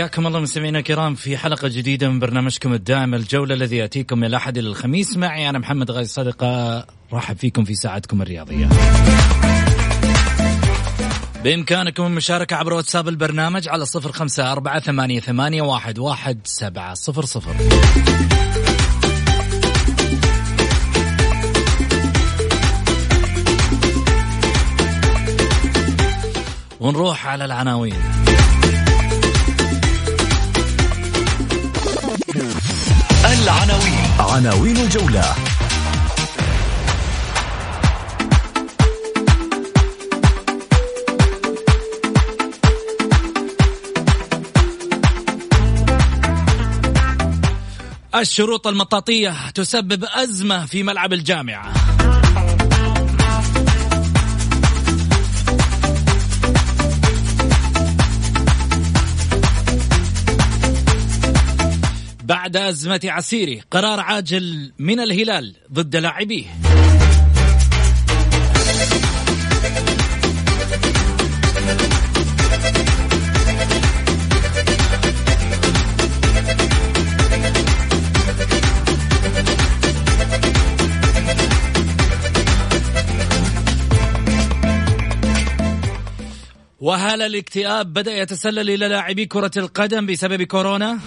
حياكم الله مستمعينا الكرام في حلقة جديدة من برنامجكم الدائم الجولة الذي يأتيكم من الأحد إلى الخميس. معي أنا محمد غازي صدقة رحب فيكم في ساعتكم الرياضية. بإمكانكم المشاركة عبر واتساب البرنامج على صفر خمسة أربعة ثمانية, ثمانية واحد, واحد سبعة صفر صفر. ونروح على العناوين. العناوين. عناوين الجولة. الشروط المطاطية تسبب أزمة في ملعب الجامعة. بعد أزمة عسيري قرار عاجل من الهلال ضد لاعبيه وهل الاكتئاب بدأ يتسلل إلى لاعبي كرة القدم بسبب كورونا؟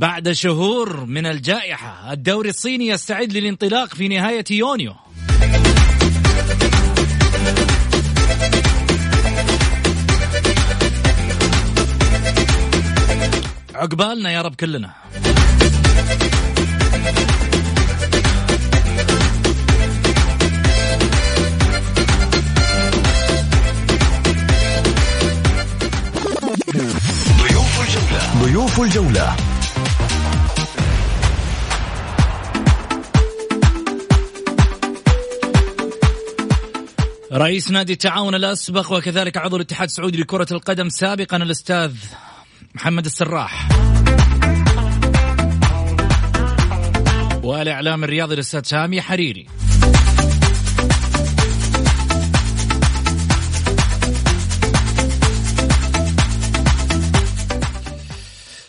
بعد شهور من الجائحة الدوري الصيني يستعد للانطلاق في نهاية يونيو. عقبالنا يا رب كلنا. ضيوف الجولة. ضيوف الجولة. رئيس نادي التعاون الأسبق وكذلك عضو الاتحاد السعودي لكرة القدم سابقا الأستاذ محمد السراح. والإعلام الرياضي الأستاذ سامي حريري.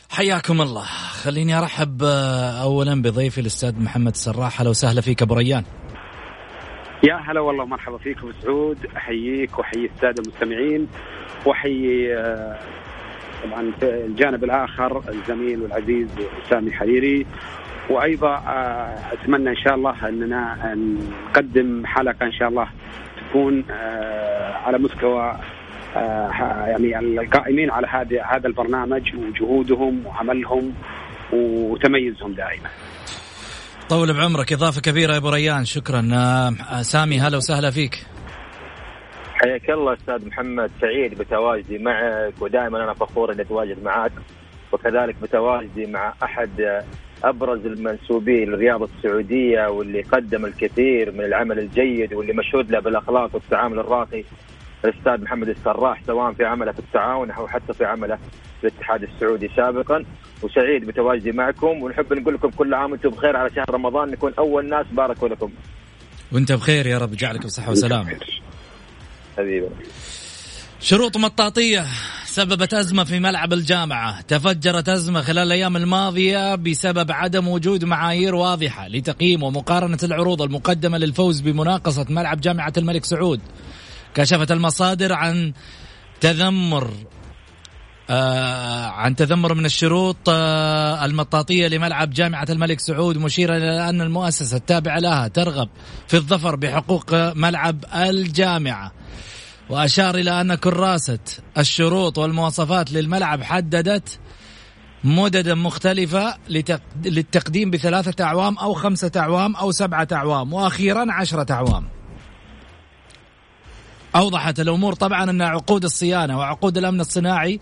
حياكم الله. خليني أرحب آه، اولا بضيفي الأستاذ محمد السراح. أهلا وسهلا فيك أبو ريان. يا هلا والله مرحبا فيكم سعود أحييك وأحيي السادة المستمعين وأحيي آه، طبعا في الجانب الآخر الزميل والعزيز سامي حريري وأيضا آه، أتمنى إن شاء الله أننا نقدم حلقة إن شاء الله تكون آه، على مستوى يعني القائمين على هذا هذا البرنامج وجهودهم وعملهم وتميزهم دائما. طول بعمرك إضافة كبيرة يا أبو ريان شكرا. آه، سامي هلا وسهلا فيك. حياك الله أستاذ محمد سعيد بتواجدي معك ودائما أنا فخور إني أتواجد معك وكذلك بتواجدي مع أحد أبرز المنسوبين للرياضه السعودية واللي قدم الكثير من العمل الجيد واللي مشهود له بالأخلاق والتعامل الراقي الأستاذ محمد السراح سواء في عمله في التعاون أو حتى في عمله في الاتحاد السعودي سابقا وسعيد بتواجدي معكم ونحب نقول لكم كل عام وأنتم بخير على شهر رمضان نكون أول ناس باركوا لكم. وأنت بخير يا رب جعلك بصحه وسلامة. حبيبي. شروط مطاطية سببت أزمة في ملعب الجامعة تفجرت أزمة خلال الأيام الماضية بسبب عدم وجود معايير واضحة لتقييم ومقارنة العروض المقدمة للفوز بمناقصة ملعب جامعة الملك سعود كشفت المصادر عن تذمر آه عن تذمر من الشروط آه المطاطية لملعب جامعة الملك سعود مشيرا إلى أن المؤسسة التابعة لها ترغب في الظفر بحقوق ملعب الجامعة. وأشار إلى أن كراسة الشروط والمواصفات للملعب حددت مددا مختلفة للتقديم بثلاثة أعوام أو خمسة أعوام أو سبعة أعوام وأخيرا عشرة أعوام. أوضحت الأمور طبعا أن عقود الصيانة وعقود الأمن الصناعي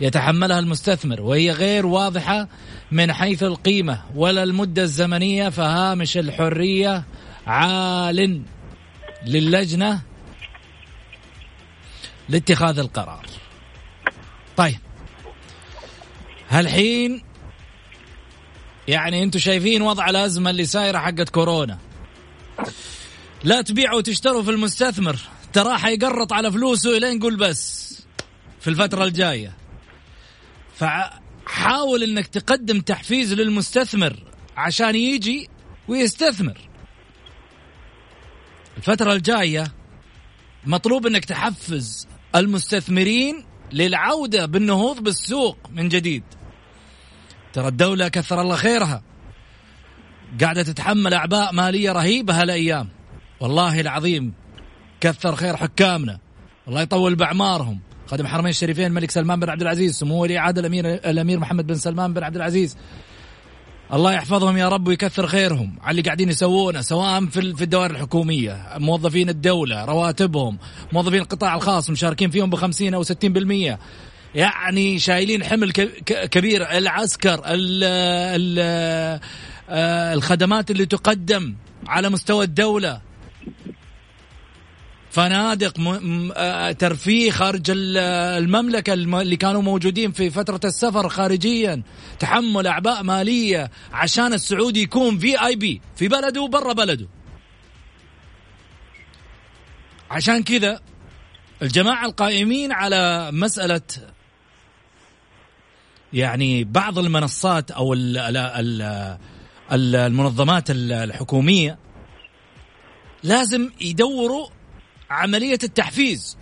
يتحملها المستثمر وهي غير واضحة من حيث القيمة ولا المدة الزمنية فهامش الحرية عال للجنة لاتخاذ القرار. طيب هالحين يعني أنتم شايفين وضع الأزمة اللي سايرة حقت كورونا. لا تبيعوا وتشتروا في المستثمر. تراه حيقرط على فلوسه الين قول بس في الفترة الجاية. فحاول إنك تقدم تحفيز للمستثمر عشان يجي ويستثمر. الفترة الجاية مطلوب إنك تحفز المستثمرين للعودة بالنهوض بالسوق من جديد. ترى الدولة كثر الله خيرها. قاعدة تتحمل أعباء مالية رهيبة هالأيام. والله العظيم كثر خير حكامنا. الله يطول بأعمارهم. خادم الحرمين الشريفين الملك سلمان بن عبد العزيز سمو ولي عهد الامير الأمير محمد بن سلمان بن عبد العزيز. الله يحفظهم يا رب ويكثر خيرهم. على اللي قاعدين يسوونه سواء في في الدوائر الحكومية موظفين الدولة رواتبهم موظفين القطاع الخاص مشاركين فيهم ب 50 أو 60% يعني شايلين حمل كبير. العسكر ال ال آه، الخدمات اللي تقدم على مستوى الدولة. فنادق آه، ترفيه خارج المملكة اللي كانوا موجودين في فترة السفر خارجيا. تحمل أعباء مالية عشان السعودي يكون في اي بي في بلده وبرا بلده. عشان كذا الجماعة القائمين على مسألة يعني بعض المنصات أو المنظمات الحكومية لازم يدوروا عملية التحفيز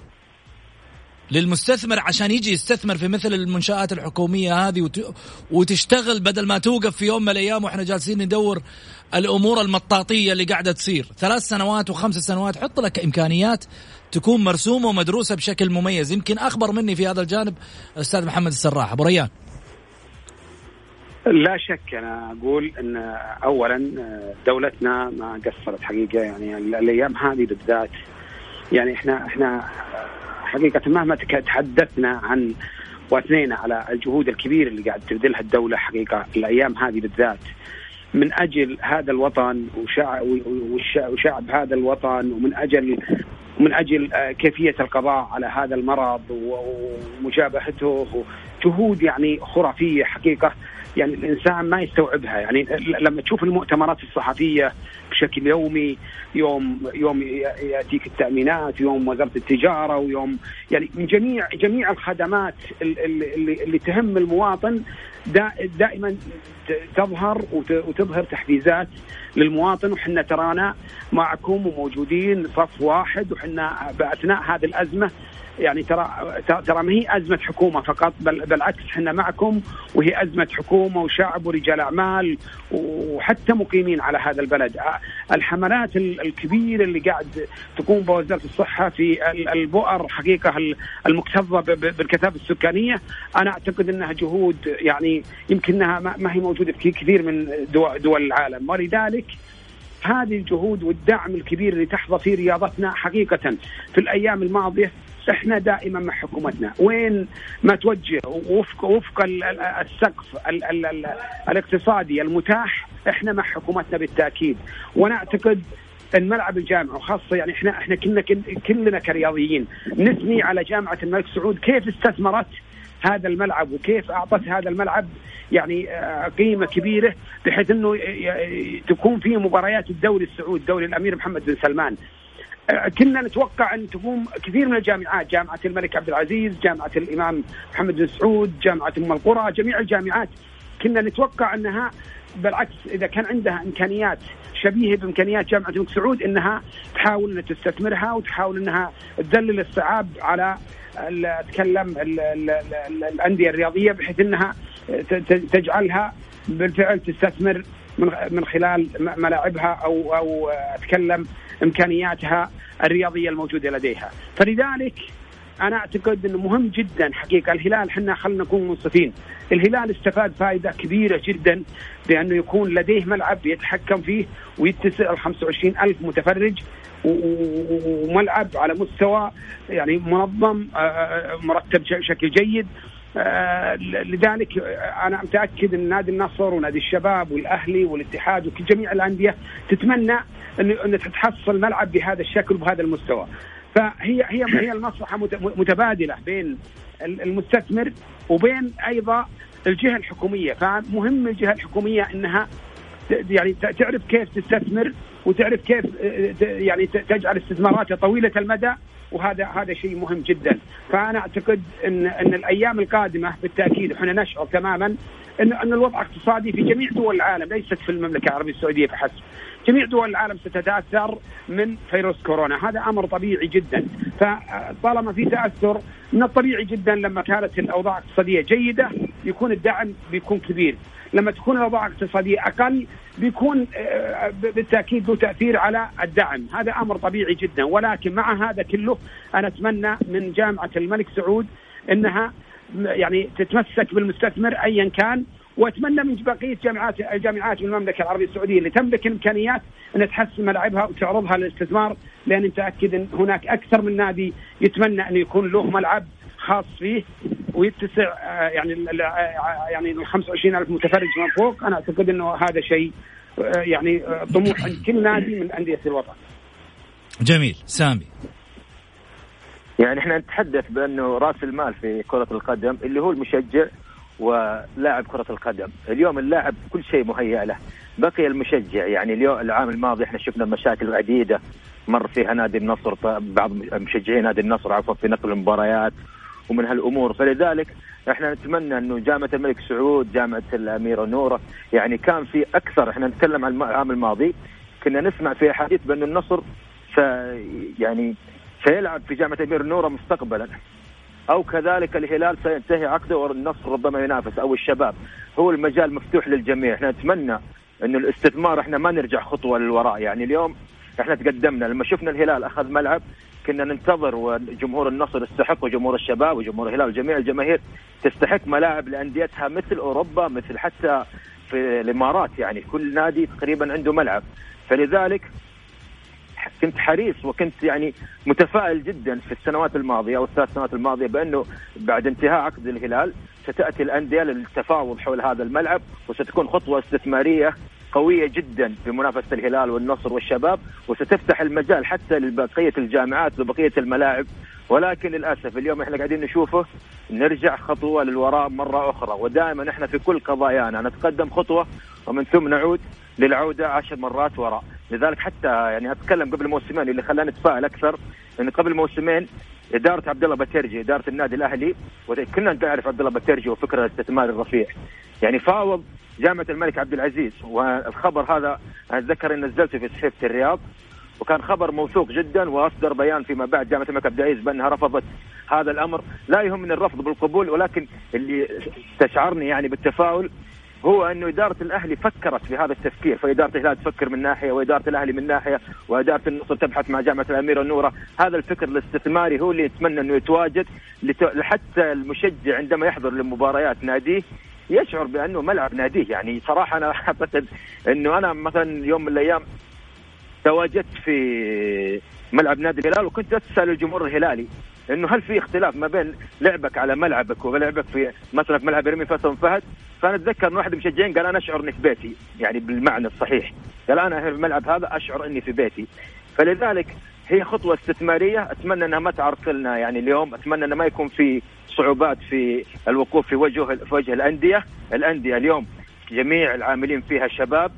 للمستثمر عشان يجي يستثمر في مثل المنشآت الحكومية هذه وتشتغل بدل ما توقف في يوم من الأيام وإحنا جالسين ندور الأمور المطاطية اللي قاعدة تصير. ثلاث سنوات وخمس سنوات حط لك إمكانيات تكون مرسومة ومدروسة بشكل مميز. يمكن أخبر مني في هذا الجانب الأستاذ محمد السراح. أبو ريان. لا شك أنا أقول إن اولا دولتنا ما قصرت حقيقة. يعني الأيام هذه بالذات يعني إحنا إحنا حقيقة مهما تحدثنا عن واثنينا على الجهود الكبيرة اللي قاعد تبذلها الدولة حقيقة الأيام هذه بالذات من أجل هذا الوطن وشعب هذا الوطن ومن أجل ومن أجل كيفية القضاء على هذا المرض ومجابهته جهود يعني خرافية حقيقة يعني الإنسان ما يستوعبها. يعني لما تشوف المؤتمرات الصحفية بشكل يومي يوم يوم يأتيك التأمينات يوم وزارة التجارة ويوم يعني من جميع جميع الخدمات اللي, اللي تهم المواطن دائما تظهر وتظهر تحفيزات للمواطن. وحنا ترانا معكم وموجودين صف واحد وحنا بأثناء هذه الأزمة يعني ترى ترى ما هي أزمة حكومة فقط بل بالعكس إحنا معكم وهي أزمة حكومة وشعب ورجال أعمال وحتى مقيمين على هذا البلد. الحملات الكبيرة اللي قاعد تقوم بوزاره الصحة في البؤر حقيقة المكتظة بالكثافة السكانية أنا أعتقد إنها جهود يعني يمكنها ما هي موجودة في كثير من دول العالم. ولذلك هذه الجهود والدعم الكبير اللي تحظى فيه رياضتنا حقيقة في الأيام الماضية إحنا دائما مع حكومتنا. وين ما توجه وفق وفق السقف ال ال ال الاقتصادي المتاح إحنا مع حكومتنا بالتأكيد. وأنا أعتقد الملعب الجامع وخاصة يعني إحنا إحنا كنا كلنا كرياضيين نثني على جامعة الملك سعود كيف استثمرت هذا الملعب وكيف أعطت هذا الملعب يعني آه، قيمة كبيرة بحيث إنه تكون فيه مباريات الدوري السعودي دوري الأمير محمد بن سلمان. كنا نتوقع أن تقوم كثير من الجامعات جامعة الملك عبد العزيز جامعة الإمام محمد بن سعود جامعة أم القرى جميع الجامعات. كنا نتوقع أنها بالعكس إذا كان عندها إمكانيات شبيهة بإمكانيات جامعة الملك سعود إنها تحاول أنها تستثمرها وتحاول أنها تذلل الصعاب على أتكلم الأندية الرياضية بحيث أنها تجعلها بالفعل تستثمر من خلال ملاعبها أو أو أتكلم إمكانياتها الرياضية الموجودة لديها، فلذلك أنا أعتقد إنه مهم جدا حقيقة. الهلال إحنا خلينا نكون منصفين. الهلال استفاد فائدة كبيرة جدا بأنه يكون لديه ملعب يتحكم فيه ويتسع ال 25 ألف متفرج وملعب على مستوى يعني منظم آه، آه، مرتب بشكل جيد. لذلك أنا متأكد أن نادي النصر ونادي الشباب والأهلي والاتحاد وجميع الأندية تتمنى ان تتحصل ملعب بهذا الشكل وبهذا المستوى. فهي هي هي المصلحة متبادلة بين المستثمر وبين أيضا الجهة الحكومية. فمهم الجهة الحكومية إنها يعني تعرف كيف تستثمر وتعرف كيف يعني تجعل استثماراتها طويلة المدى وهذا هذا شيء مهم جدا. فأنا أعتقد إن إن الأيام القادمة بالتأكيد إحنا نشعر تماما إن إن الوضع اقتصادي في جميع دول العالم ليست في المملكة العربية السعودية فحسب. جميع دول العالم ستتأثر من فيروس كورونا. هذا أمر طبيعي جدا. فطالما في تأثر من الطبيعي جدا لما كانت الأوضاع الاقتصاديه جيدة يكون الدعم بيكون كبير. لما تكون الاوضاع الاقتصاديه أقل بيكون آه، بالتأكيد له تأثير على الدعم. هذا أمر طبيعي جدا. ولكن مع هذا كله أنا أتمنى من جامعة الملك سعود إنها يعني تتمسك بالمستثمر ايا كان. وأتمنى من بقية جامعات الجامعات من المملكة العربية السعودية اللي تملك الامكانيات أن تحسن ملاعبها وتعرضها للاستثمار لأن متأكد إن هناك أكثر من نادي يتمنى أن يكون له ملعب خاص فيه ويتسع آه، يعني آه، يعني ال 25000 متفرج من فوق. أنا أعتقد إنه هذا شيء آه، يعني طموح عند كل نادي من أندية الوطن. جميل. سامي. يعني إحنا نتحدث بأنه رأس المال في كرة القدم اللي هو المشجع ولاعب كرة القدم. اليوم اللاعب كل شيء مهيأ له. بقي المشجع يعني اليوم العام الماضي إحنا شفنا مشاكل عديدة مر فيها نادي النصر بعض مشجعي نادي النصر عفوا في نقل المباريات. ومن هالأمور. فلذلك إحنا نتمنى إنه جامعة الملك سعود جامعة الأميرة نورة يعني كان في أكثر إحنا نتكلم عن العام الماضي كنا نسمع في أحاديث بأن النصر س يعني سيلعب في جامعة الأميرة نورة مستقبلا. أو كذلك الهلال سينتهي عقده والنصر ربما ينافس أو الشباب. هو المجال مفتوح للجميع. إحنا نتمنى انه الاستثمار إحنا ما نرجع خطوة للوراء. يعني اليوم إحنا تقدمنا لما شفنا الهلال أخذ ملعب كنا ننتظر وجمهور النصر يستحق وجمهور الشباب وجمهور الهلال وجميع الجماهير تستحق ملاعب لأنديتها مثل أوروبا مثل حتى في الإمارات. يعني كل نادي تقريبا عنده ملعب. فلذلك كنت حريص وكنت يعني متفائل جدا في السنوات الماضية أو الثلاث سنوات الماضية بأنه بعد انتهاء عقد الهلال ستأتي الأندية للتفاوض حول هذا الملعب وستكون خطوة استثمارية قوية جدا في منافسة الهلال والنصر والشباب وستفتح المجال حتى لبقية الجامعات وبقية الملاعب. ولكن للأسف اليوم إحنا قاعدين نشوفه نرجع خطوة للوراء مرة أخرى. ودائما إحنا في كل قضايانا نتقدم خطوة ومن ثم نعود للعودة عشر مرات وراء. لذلك حتى يعني أتكلم قبل موسمين اللي خلاني أتفائل أكثر أن قبل موسمين إدارة عبد الله بترجي إدارة النادي الأهلي وكلنا نعرف عبد الله بترجي وفكرة الاستثمار الرفيع. يعني فاوض جامعة الملك عبد العزيز والخبر هذا أتذكر أن نزلته في صحيفة الرياض وكان خبر موثوق جدا وأصدر بيان فيما بعد جامعة الملك عبد العزيز بأنها رفضت هذا الأمر، لا يهمني الرفض بالقبول ولكن اللي استشعرني يعني بالتفاؤل هو انه إدارة الأهلي فكرت في هذا التفكير، فإدارة الهلال تفكر من ناحية وإدارة الأهلي من ناحية وإدارة النصر تبحث مع جامعة الأميرة النوره، هذا الفكر الاستثماري هو اللي يتمنى إنه يتواجد حتى المشجع عندما يحضر لمباريات ناديه يشعر بأنه ملعب ناديه. يعني صراحة أنا أعتقد أنه أنا مثلا يوم من الأيام تواجدت في ملعب نادي الهلال وكنت أسأل الجمهور الهلالي أنه هل في اختلاف ما بين لعبك على ملعبك ولعبك في مثلا في ملعب رمي فيصل فهد؟ فأنا أتذكر أن واحد من المشجعين قال أنا أشعر إني في بيتي. يعني بالمعنى الصحيح. قال أنا في الملعب هذا أشعر إني في بيتي. فلذلك هي خطوة استثمارية. أتمنى إنها ما تعرقلنا. يعني اليوم أتمنى إنه ما يكون في صعوبات في الوقوف في وجه في وجه الأندية. الأندية اليوم جميع العاملين فيها شباب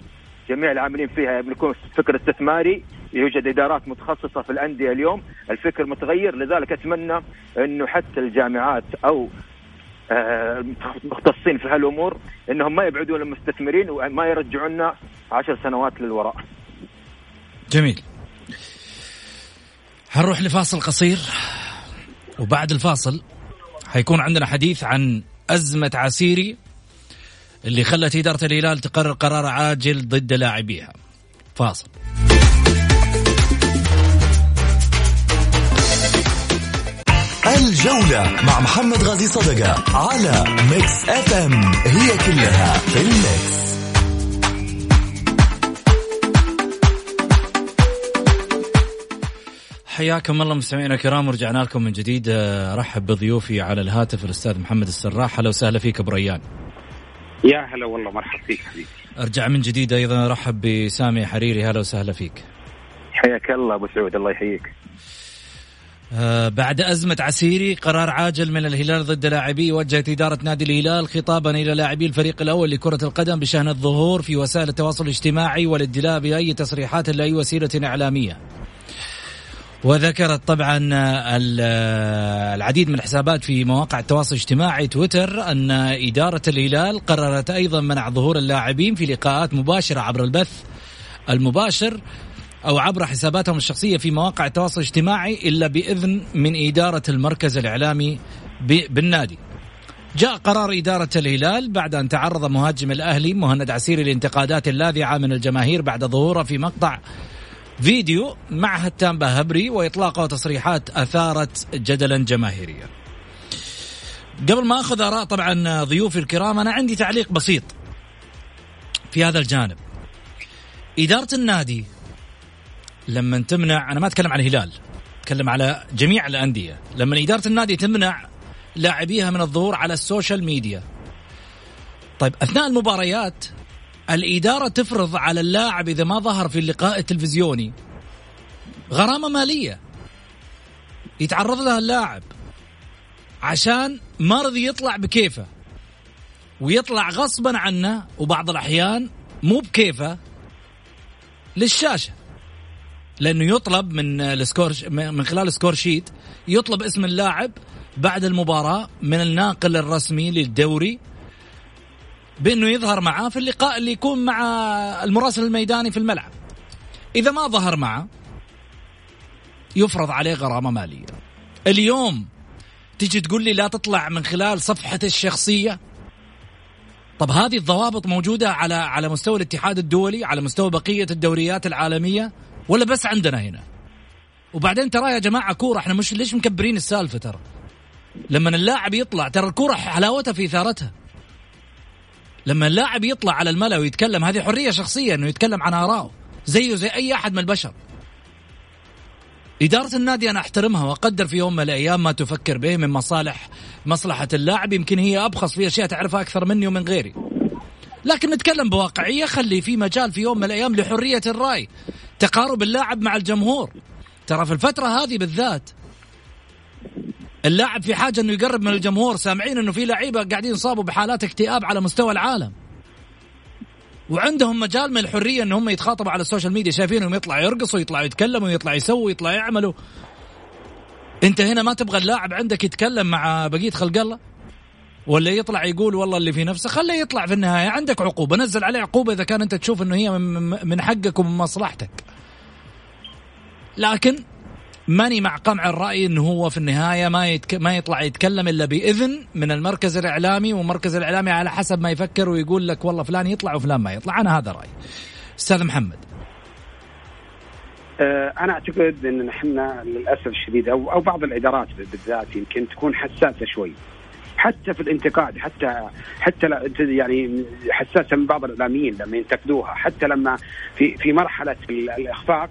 جميع العاملين فيها بيكون فكر استثماري. يوجد إدارات متخصصة في الأندية اليوم. الفكر متغير. لذلك أتمنى إنه حتى الجامعات أو آه، مختصين في هالأمور إنهم ما يبعدون المستثمرين وما يرجعونا عشر سنوات للوراء. جميل. حنروح لفاصل قصير وبعد الفاصل حيكون عندنا حديث عن أزمة عسيري اللي خلت إدارة الهلال تقرر قرار عاجل ضد لاعبيها. فاصل. الجولة مع محمد غازي صدقة على ميكس اف ام هي كلها في الميكس حياكم الله مستمعينا الكرام ورجعنا لكم من جديد. ارحب بضيوفي على الهاتف الأستاذ محمد السراح. أهلا وسهلا فيك أبو ريان. يا هلا والله مرحبا فيك حبيبي. أرجع من جديد أيضا ارحب بسامي حريري. هلا وسهلا فيك. حياك الله أبو سعود الله يحييك. آه بعد أزمة عسيري قرار عاجل من الهلال ضد لاعبيه وجهت إدارة نادي الهلال خطابا إلى لاعبي الفريق الأول لكرة القدم بشأن الظهور في وسائل التواصل الاجتماعي والادلاء بأي تصريحات لأي وسيلة إعلامية. وذكرت طبعا العديد من الحسابات في مواقع التواصل الاجتماعي تويتر أن إدارة الهلال قررت أيضا منع ظهور اللاعبين في لقاءات مباشرة عبر البث المباشر أو عبر حساباتهم الشخصية في مواقع التواصل الاجتماعي إلا بإذن من إدارة المركز الإعلامي بالنادي. جاء قرار إدارة الهلال بعد أن تعرض مهاجم الأهلي مهند عسيري لانتقادات لاذعة من الجماهير بعد ظهوره في مقطع فيديو مع هتان بهبري وإطلاقه تصريحات أثارت جدلا جماهيريا. قبل ما أخذ آراء طبعا ضيوفي الكرام أنا عندي تعليق بسيط في هذا الجانب. إدارة النادي لما تمنع أنا ما أتكلم عن الهلال أتكلم على جميع الأندية. لما إدارة النادي تمنع لاعبيها من الظهور على السوشيال ميديا. طيب أثناء المباريات الإدارة تفرض على اللاعب إذا ما ظهر في اللقاء التلفزيوني غرامة مالية. يتعرض لها اللاعب عشان ما رضي يطلع بكيفه ويطلع غصبا عنه وبعض الأحيان مو بكيفه للشاشة. لأنه يطلب من السكور من خلال score sheet يطلب اسم اللاعب بعد المباراة من الناقل الرسمي للدوري بأنه يظهر معاه في اللقاء اللي يكون مع المراسل الميداني في الملعب. إذا ما ظهر معه يفرض عليه غرامة مالية. اليوم تيجي تقول لي لا تطلع من خلال صفحته الشخصية؟ طب هذه الضوابط موجودة على على مستوى الاتحاد الدولي على مستوى بقية الدوريات العالمية ولا بس عندنا هنا؟ وبعدين ترى يا جماعة كورة إحنا مش ليش مكبرين السالفة ترى؟ لما اللاعب يطلع ترى الكورة حلاوتها في إثارتها. لما اللاعب يطلع على الملأ ويتكلم هذه حرية شخصية إنه يتكلم عن ارائه زيه زي أي أحد من البشر. إدارة النادي أنا أحترمها وأقدر في يوم من الأيام ما تفكر به من مصالح مصلحة اللاعب يمكن هي أبخص في أشياء تعرفها أكثر مني ومن غيري. لكن نتكلم بواقعية خلي في مجال في يوم من الأيام لحرية الرأي تقارب اللاعب مع الجمهور. ترى في الفترة هذه بالذات اللاعب في حاجة إنه يقرب من الجمهور. سامعين إنه في لعيبة قاعدين يصابوا بحالات اكتئاب على مستوى العالم. وعندهم مجال من الحرية إن هم يتخاطبوا على السوشيال ميديا. شايفينهم يطلعوا يرقصوا يطلعوا يتكلموا يطلعوا يسووا يطلعوا يعملوا. أنت هنا ما تبغى اللاعب عندك يتكلم مع بقية خلق الله؟ ولا يطلع يقول والله اللي في نفسه؟ خليه يطلع في النهاية. عندك عقوبة. نزل عليه عقوبة إذا كان أنت تشوف إنه هي من حقك ومن مصلحتك لكن ماني مع قمع الرأي إنه هو في النهاية ما يتك... ما يطلع يتكلم إلا بإذن من المركز الإعلامي والمركز الإعلامي على حسب ما يفكر ويقول لك والله فلان يطلع وفلان ما يطلع. أنا هذا رأيي. أستاذ محمد. آه، أنا أعتقد إن نحن للأسف الشديد أو أو بعض الإدارات بالذات يمكن تكون حساسة شوي. حتى في الانتقاد حتى حتى يعني حساسة من بعض الإعلاميين لما ينتقدوها. حتى لما في في مرحلة الإخفاق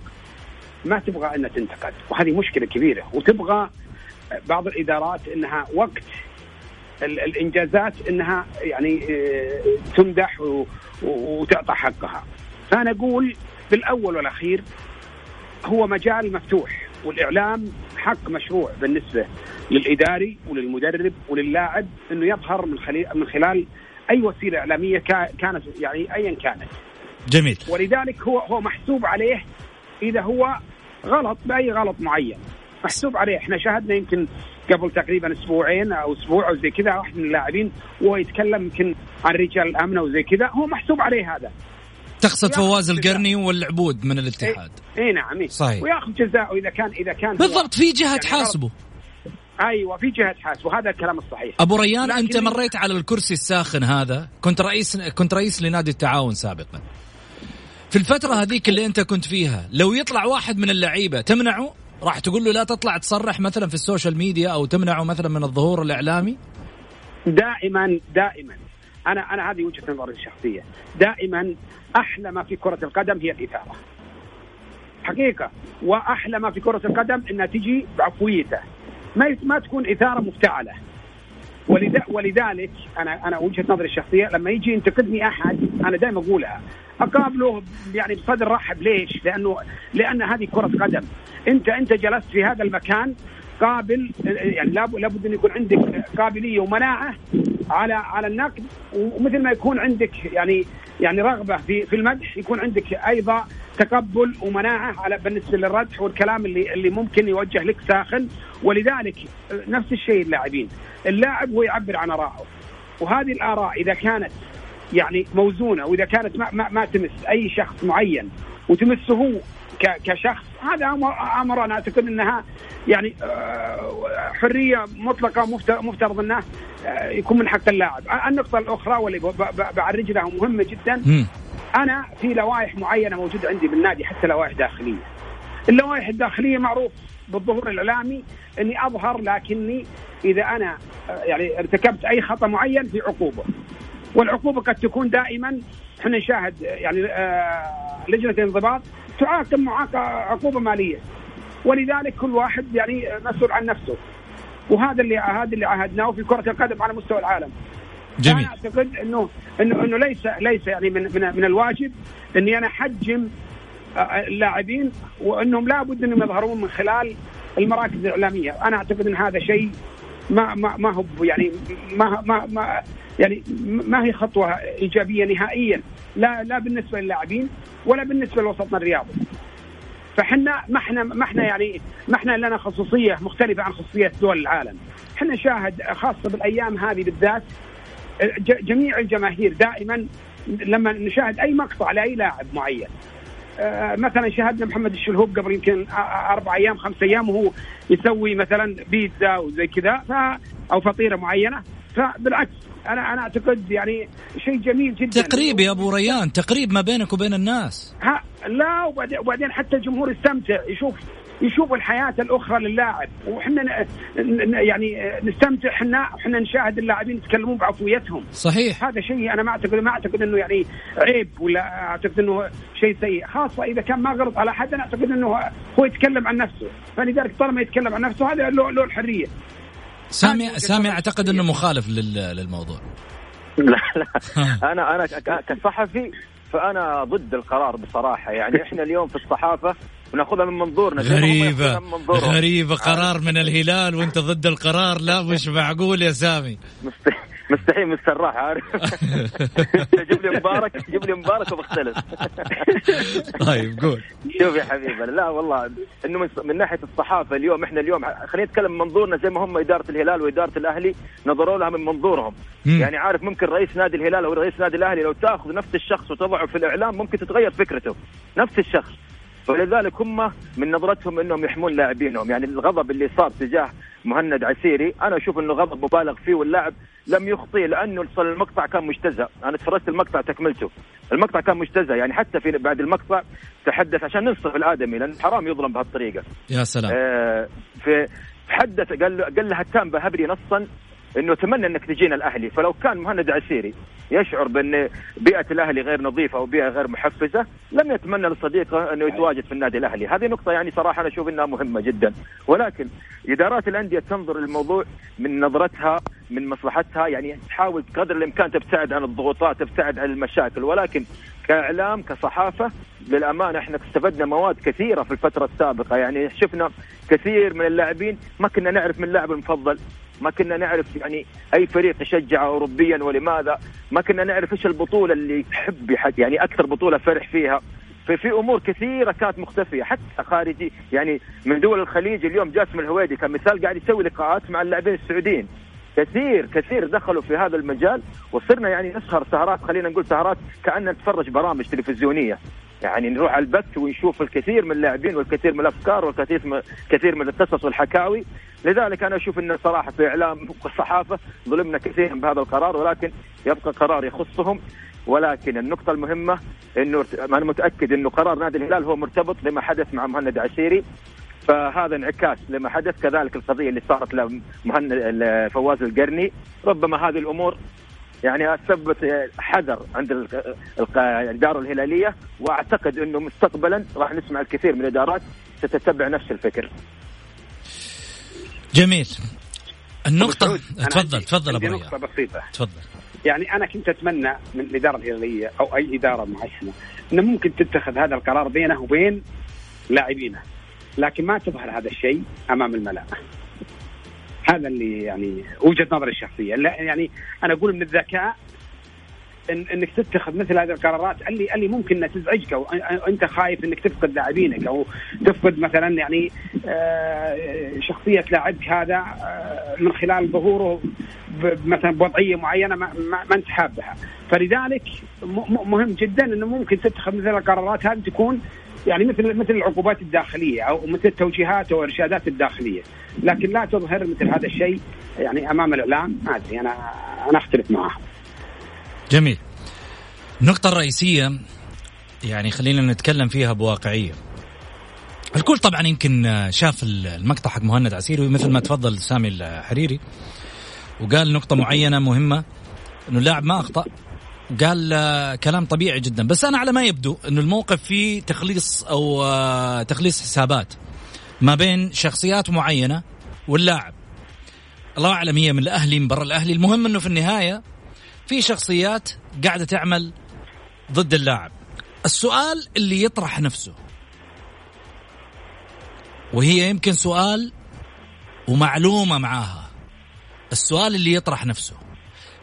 ما تبغى أنها تنتقد وهذه مشكلة كبيرة. وتبغى بعض الإدارات إنها وقت ال- الإنجازات إنها يعني آه، تمدح وتعطى حقها. فأنا أقول بالأول والأخير هو مجال مفتوح والإعلام حق مشروع بالنسبة للإداري وللمدرب وللاعب إنه يظهر من خلال من خلال أي وسيلة إعلامية كا- كانت يعني ايا كانت. جميل. ولذلك هو هو محسوب عليه إذا هو غلط بأي غلط معين. محسوب عليه. إحنا شاهدنا يمكن قبل تقريبا أسبوعين أو أسبوع أو زي كذا واحد من اللاعبين وهو يتكلم يمكن عن رجال الأمن وزي كذا. هو محسوب عليه هذا. تقصد فواز. القرني والعبود من الاتحاد. اي نعم إيه. صحيح. وياخذ جزاءه إذا كان إذا كان بالضبط في جهة يعني تحاسبه أيوه في جهة حاسب وهذا الكلام الصحيح. أبو ريان أنت مريت على الكرسي الساخن هذا. كنت رئيس كنت رئيس لنادي التعاون سابقا. في الفترة هذيك اللي أنت كنت فيها لو يطلع واحد من اللعيبة تمنعه؟ راح تقول له لا تطلع تصرح مثلا في ال social media أو تمنعه مثلا من الظهور الإعلامي؟ دائما دائما. أنا أنا هذه وجهة نظري الشخصية. دائما أحلى ما في كرة القدم هي الإثارة. حقيقة. وأحلى ما في كرة القدم إنها تجي بعفويته. ما ما تكون إثارة مفتعلة. ولذا ولذلك أنا أنا وجهة نظري الشخصية لما يجي ينتقدني أحد أنا دائما أقولها. أقابله يعني بصدر رحب. ليش؟ لأنه لأن هذه كرة قدم. أنت أنت جلست في هذا المكان قابل يعني لاب- لابد أن يكون عندك قابلية ومناعة على على النقد ومثل ما يكون عندك يعني يعني رغبة في في المدح يكون عندك أيضا تقبل ومناعة على بالنسبة للردح والكلام اللي اللي ممكن يوجه لك ساخن. ولذلك نفس الشيء اللاعبين. اللاعب هو يعبر عن آرائه. وهذه الآراء إذا كانت يعني موزونة وإذا كانت ما, ما, ما تمس أي شخص معين وتمسه هو كشخص هذا أمر أمر أنا أعتقد إنها يعني آه، حرية مطلقة مفت- مفترض إنه آه، يكون من حق اللاعب. النقطة الأخرى واللي بعرج لها مهمة جدا. أنا في لوائح معينة موجودة عندي بالنادي حتى لوائح داخلية. اللوائح الداخلية معروف بالظهور الإعلامي إني أظهر لكني إذا أنا آه، يعني ارتكبت أي خطأ معين في عقوبة. والعقوبة قد تكون دائما إحنا نشاهد يعني آه، لجنة الانضباط تعاقب عقوبة مالية. ولذلك كل واحد يعني مسؤول عن نفسه. وهذا اللي هذا اللي عهدناه في كرة القدم على مستوى العالم. جميل أنا أعتقد إنه إنه إنه ليس ليس يعني من من, من الواجب إني أنا أحجم آه، اللاعبين وإنهم لابد إنهم يظهرون من خلال المراكز الإعلامية، أنا أعتقد إن هذا شيء ما ما ما هو يعني ما ما ما يعني ما هي خطوة إيجابية نهائيا لا لا بالنسبة للاعبين ولا بالنسبة لوسطنا الرياضي. فحنا ما إحنا ما إحنا يعني ما إحنا لنا خصوصية مختلفة عن خصوصية دول العالم. إحنا نشاهد خاصة بالأيام هذه بالذات جميع الجماهير دائما لما نشاهد أي مقطع لأي لاعب معين آه، مثلا شاهدنا محمد الشلهوب قبل يمكن أربع أيام خمس أيام وهو يسوي مثلا بيتزا وزي كذا أو فطيرة معينة فبالعكس أنا أنا أعتقد يعني شيء جميل جدا. تقريب يا أبو ريان تقريب ما بينك وبين الناس. ها لا وبعدين, وبعدين حتى الجمهور يستمتع يشوف يشوف الحياة الأخرى للاعب. وإحنا يعني نستمتع إحنا إحنا نشاهد اللاعبين يتكلمون بعفويتهم. صحيح. هذا شيء أنا ما أعتقد ما أعتقد إنه يعني عيب ولا أعتقد إنه شيء سيء. خاصة إذا كان ما غلط على حد أنا أعتقد إنه هو يتكلم عن نفسه. فلذلك طالما يتكلم عن نفسه هذا له له الحرية. سامي سامي أعتقد إنه مخالف لل- للموضوع. لا لا. أنا أنا ك- كصحفي فأنا ضد القرار بصراحة. يعني إحنا اليوم في الصحافة وناخذها من منظورنا غريبة. من. غريبة قرار من الهلال وأنت ضد القرار. لا مش معقول يا سامي. مست- مستحيل مستراح عارف؟ جيب لي مبارك جيب لي مبارك وبختلف. طيب قول. شوف يا حبيبي لا والله إنه من, من ناحية الصحافة اليوم إحنا اليوم خلينا نتكلم من منظورنا زي ما هم إدارة الهلال وإدارة الأهلي نظروا لها من منظورهم. مم. يعني عارف ممكن رئيس نادي الهلال أو رئيس نادي الأهلي لو تاخذ نفس الشخص وتضعه في الإعلام ممكن تتغير فكرته. نفس الشخص. ولذلك هم من نظرتهم إنهم يحمون لاعبينهم. يعني الغضب اللي صار تجاه مهند عسيري أنا أشوف إنه غضب مبالغ فيه واللاعب لم يخطئ لأنه المقطع كان مجتزأ. أنا اتفرجت المقطع تكملته. المقطع كان مجتزأ يعني حتى في بعد المقطع تحدث عشان ننصف الآدمي لأن حرام يظلم بهالطريقة. يا سلام. آه، في حدث قال له قال له هتان بهبري نصا إنه أتمنى إنك تجينا الأهلي. فلو كان مهند عسيري يشعر بأن بيئة الأهلي غير نظيفة أو بيئة غير محفزة لم يتمنى لصديقه انه يتواجد في النادي الأهلي. هذه نقطة يعني صراحة أنا أشوف إنها مهمة جدا. ولكن إدارات الأندية تنظر للموضوع من نظرتها من مصلحتها. يعني تحاول قدر الإمكان تبتعد عن الضغوطات تبتعد عن المشاكل. ولكن كإعلام كصحافة للامانه إحنا استفدنا مواد كثيرة في الفترة السابقة. يعني شفنا كثير من اللاعبين ما كنا نعرف من اللاعب المفضل. ما كنا نعرف يعني أي فريق يشجع اوروبيا ولماذا. ما كنا نعرف إيش البطولة اللي يحب يعني أكثر بطولة فرح فيها. ففي أمور كثيرة كانت مختفية. حتى خارجي يعني من دول الخليج اليوم جاسم الهويدي كمثال قاعد يسوي لقاءات مع اللاعبين السعوديين. كثير كثير دخلوا في هذا المجال وصرنا يعني نسهر سهرات خلينا نقول سهرات كأننا نتفرج برامج تلفزيونية. يعني نروح على البث ونشوف الكثير من اللاعبين والكثير من الأفكار والكثير من كثير من القصص والحكاوي. لذلك أنا أشوف ان صراحة في إعلام والصحافه ظلمنا كثيرا بهذا القرار ولكن يبقى قرار يخصهم. ولكن النقطة المهمة إنه أنا متأكد إنه قرار نادي الهلال هو مرتبط بما حدث مع مهند عسيري فهذا انعكاس لما حدث كذلك القضية اللي صارت لمهند فواز القرني. ربما هذه الأمور يعني اثبت حذر عند الإدارة الهلالية وأعتقد إنه مستقبلا راح نسمع الكثير من الإدارات ستتبع نفس الفكر. جميل. النقطة تفضل تفضل أبو نقطة بسيطة. تفضل. يعني أنا كنت أتمنى من الإدارة الهلالية أو أي إدارة معينة إنه ممكن تتخذ هذا القرار بينه وبين لاعبينه. لكن ما تظهر هذا الشيء أمام الملأ. هذا اللي يعني وجهة نظري الشخصية. يعني أنا أقول من الذكاء إن إنك تتخذ مثل هذه القرارات اللي اللي ممكن إنها تزعجك أو أنت خايف إنك تفقد لاعبينك أو تفقد مثلا يعني آه، شخصية لاعبك هذا آه، من خلال ظهوره مثلا بوضعية معينة ما, ما أنت حابها. فلذلك مهم جدا إنه ممكن تتخذ مثل القرارات هذه تكون يعني مثل مثل العقوبات الداخلية أو مثل التوجيهات أو الارشادات الداخلية. لكن لا تظهر مثل هذا الشيء يعني أمام الإعلام. ما أدري أنا أنا أختلف معه. جميل. النقطة الرئيسية يعني خلينا نتكلم فيها بواقعية. الكل طبعا يمكن شاف المقطع حق مهند عسيري مثل ما تفضل سامي الحريري وقال نقطة معينة مهمة إنه اللاعب ما أخطأ. قال كلام طبيعي جدا. بس أنا على ما يبدو إنه الموقف فيه تخليص أو آه، تخليص حسابات ما بين شخصيات معينة واللاعب. الله أعلم هي من الأهلي من برا الأهلي. المهم إنه في النهاية في شخصيات قاعدة تعمل ضد اللاعب. السؤال اللي يطرح نفسه وهي يمكن سؤال ومعلومة معاها السؤال اللي يطرح نفسه.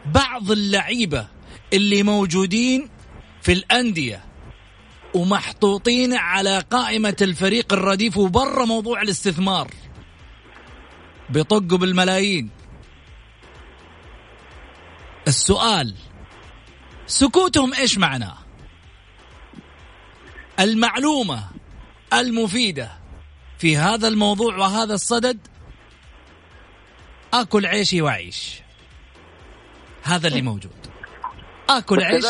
بعض اللعيبة اللي موجودين في الأندية ومحطوطين على قائمة الفريق الرديف وبرا موضوع الاستثمار. بيطقوا بالملايين. السؤال سكوتهم إيش معناه المعلومة المفيدة في هذا الموضوع وهذا الصدد أكل عيشي واعيش هذا اللي موجود. اكل عيش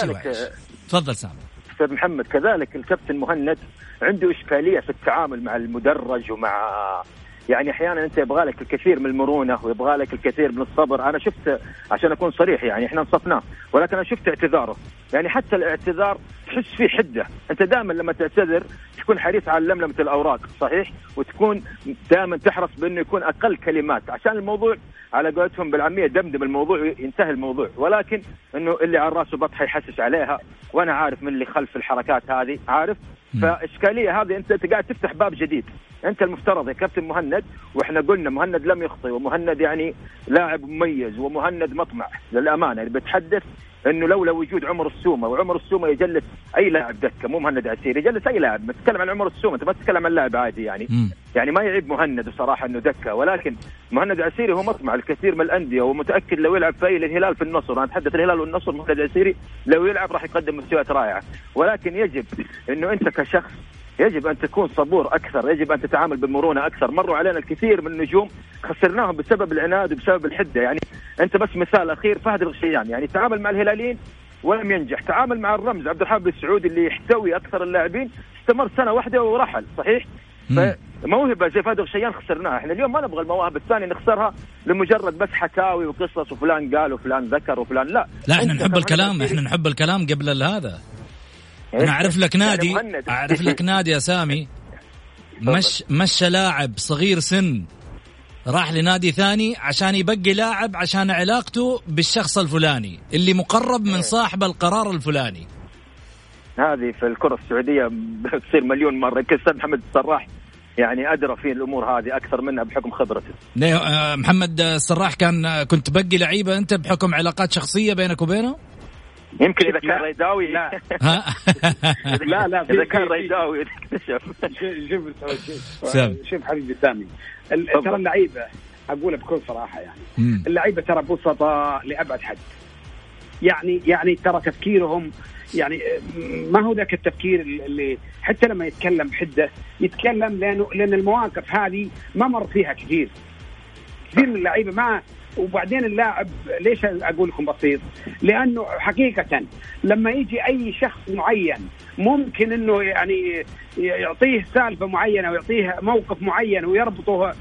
تفضل سامي. أستاذ محمد كذلك الكابتن مهند عنده إشكالية في التعامل مع المدرج ومع يعني أحيانا أنت يبغى لك الكثير من المرونة ويبغى لك الكثير من الصبر. أنا شفت عشان أكون صريح يعني إحنا انصفناه ولكن أنا شفت اعتذاره. يعني حتى الاعتذار تحس فيه حدة. أنت دائما لما تعتذر تكون حريص على لملمة الأوراق صحيح؟ وتكون دائما تحرص بأنه يكون أقل كلمات. عشان الموضوع على قولتهم بالعامية دمدم الموضوع ينتهي الموضوع. ولكن إنه اللي على راسه بطحه يحسس عليها وأنا عارف من اللي خلف الحركات هذه عارف؟ فإشكالية هذه أنت قاعد تفتح باب جديد. أنت المفترض يا كابتن مهند وإحنا قلنا مهند لم يخطئ ومهند يعني لاعب مميز ومهند مطمع للأمانة. يعني بتحدث إنه لولا وجود عمر السومة وعمر السومة يجلس أي لاعب دكة مو مهند عسيري يجلس أي لاعب تتكلم عن عمر السومة أنت ما تتكلم عن لاعب عادي يعني. م. يعني ما يعيب مهند بصراحه إنه دكة ولكن مهند عسيري هو مطمع الكثير من الأندية ومتأكد لو يلعب في الهلال في النصر أنا أتحدث الهلال والنصر مهند عسيري لو يلعب راح يقدم مستويات رائعة. ولكن يجب إنه أنت كشخص يجب أن تكون صبور أكثر، يجب أن تتعامل بمرونه أكثر، مروا علينا الكثير من النجوم خسرناهم بسبب العناد وبسبب الحدة، يعني. انت بس مثال اخير فهد الغشيان، يعني تعامل مع الهلاليين ولم ينجح، تعامل مع الرمز عبد الحميد السعودي اللي يحتوي أكثر اللاعبين استمر سنة واحدة ورحل، صحيح؟ موهبه زي فهد الشيان خسرناها. إحنا اليوم ما نبغى المواهب الثانية نخسرها لمجرد بس حكاوي وقصص وفلان قال وفلان ذكر وفلان لا. لا إحنا نحب الكلام إحنا نحب الكلام قبل هذا؟ أنا أعرف لك نادي يعني مهند. أعرف لك نادي يا سامي مش مشى لاعب صغير سن. راح لنادي ثاني عشان يبقي لاعب عشان علاقته بالشخص الفلاني اللي مقرب من صاحب القرار الفلاني هذه في الكره السعوديه بتصير مليون مره يمكن أستاذ محمد الصراح يعني ادرى في الأمور هذه أكثر منها بحكم خبرته آه، محمد السراح كان آه، كنت تبقي لعيبه انت بحكم علاقات شخصيه بينك وبينه؟ يمكن اذا كان. ريداوي لا. لا لا اذا كان ريداوي اكتشف شوف شوف حبيبي سامي. ترى اللعيبة أقولها بكل صراحة يعني. اللعيبة ترى بسطاء لأبعد حد. يعني يعني ترى تفكيرهم يعني ما هو ذاك التفكير اللي حتى لما يتكلم بحدة يتكلم لأنه لأن المواقف هذه ما مر فيها كثير. كثير من اللعيبة ما وبعدين اللاعب ليش أقول لكم بسيط؟ لأنه حقيقة لما يجي أي شخص معين ممكن إنه يعني يعطيه سالفة معينة ويعطيه موقف معين ويربطه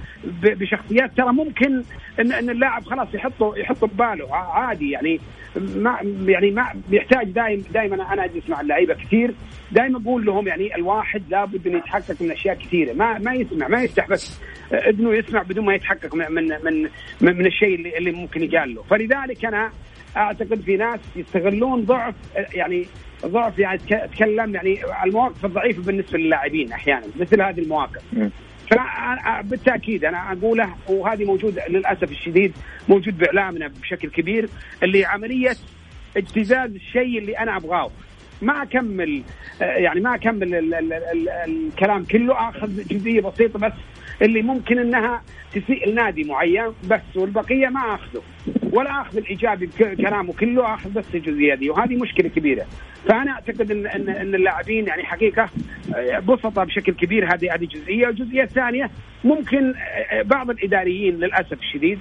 بشخصيات ترى ممكن ان إن اللاعب خلاص يحطه يحطه بباله عادي يعني ما يعني ما بيحتاج دائما دائما أنا أجلس مع اللعيبة كثير دائما أقول لهم يعني الواحد لابد انه يتحقق من أشياء كثيرة. ما ما يسمع ما يفتح بس اذنه يسمع بدون ما يتحقق من من من, من, من الشيء اللي, اللي ممكن يقال له. فلذلك أنا أعتقد في ناس يستغلون ضعف يعني ضعف يعني اتكلم يعني المواقف الضعيفة بالنسبة للاعبين أحيانا مثل هذه المواقف. مم. فبالتاكيد أنا اقوله وهذه موجودة للأسف الشديد موجود بإعلامنا بشكل كبير اللي عملية اجتزاز الشيء اللي أنا أبغاه. ما أكمل آه، يعني ما أكمل ال ال ال الكلام كله آخذ جزئية بسيطة بس اللي ممكن إنها تسيء لنادي معين بس والبقية ما أخذه ولا أخذ الإيجابي بكلامه كله آخذ بس الجزئية دي وهذه مشكلة كبيرة. فأنا أعتقد ان ان, إن اللاعبين يعني حقيقة آه، بسطة بشكل كبير هذه هذه جزئية. والجزئيه الثانية ممكن آه، بعض الإداريين للأسف الشديد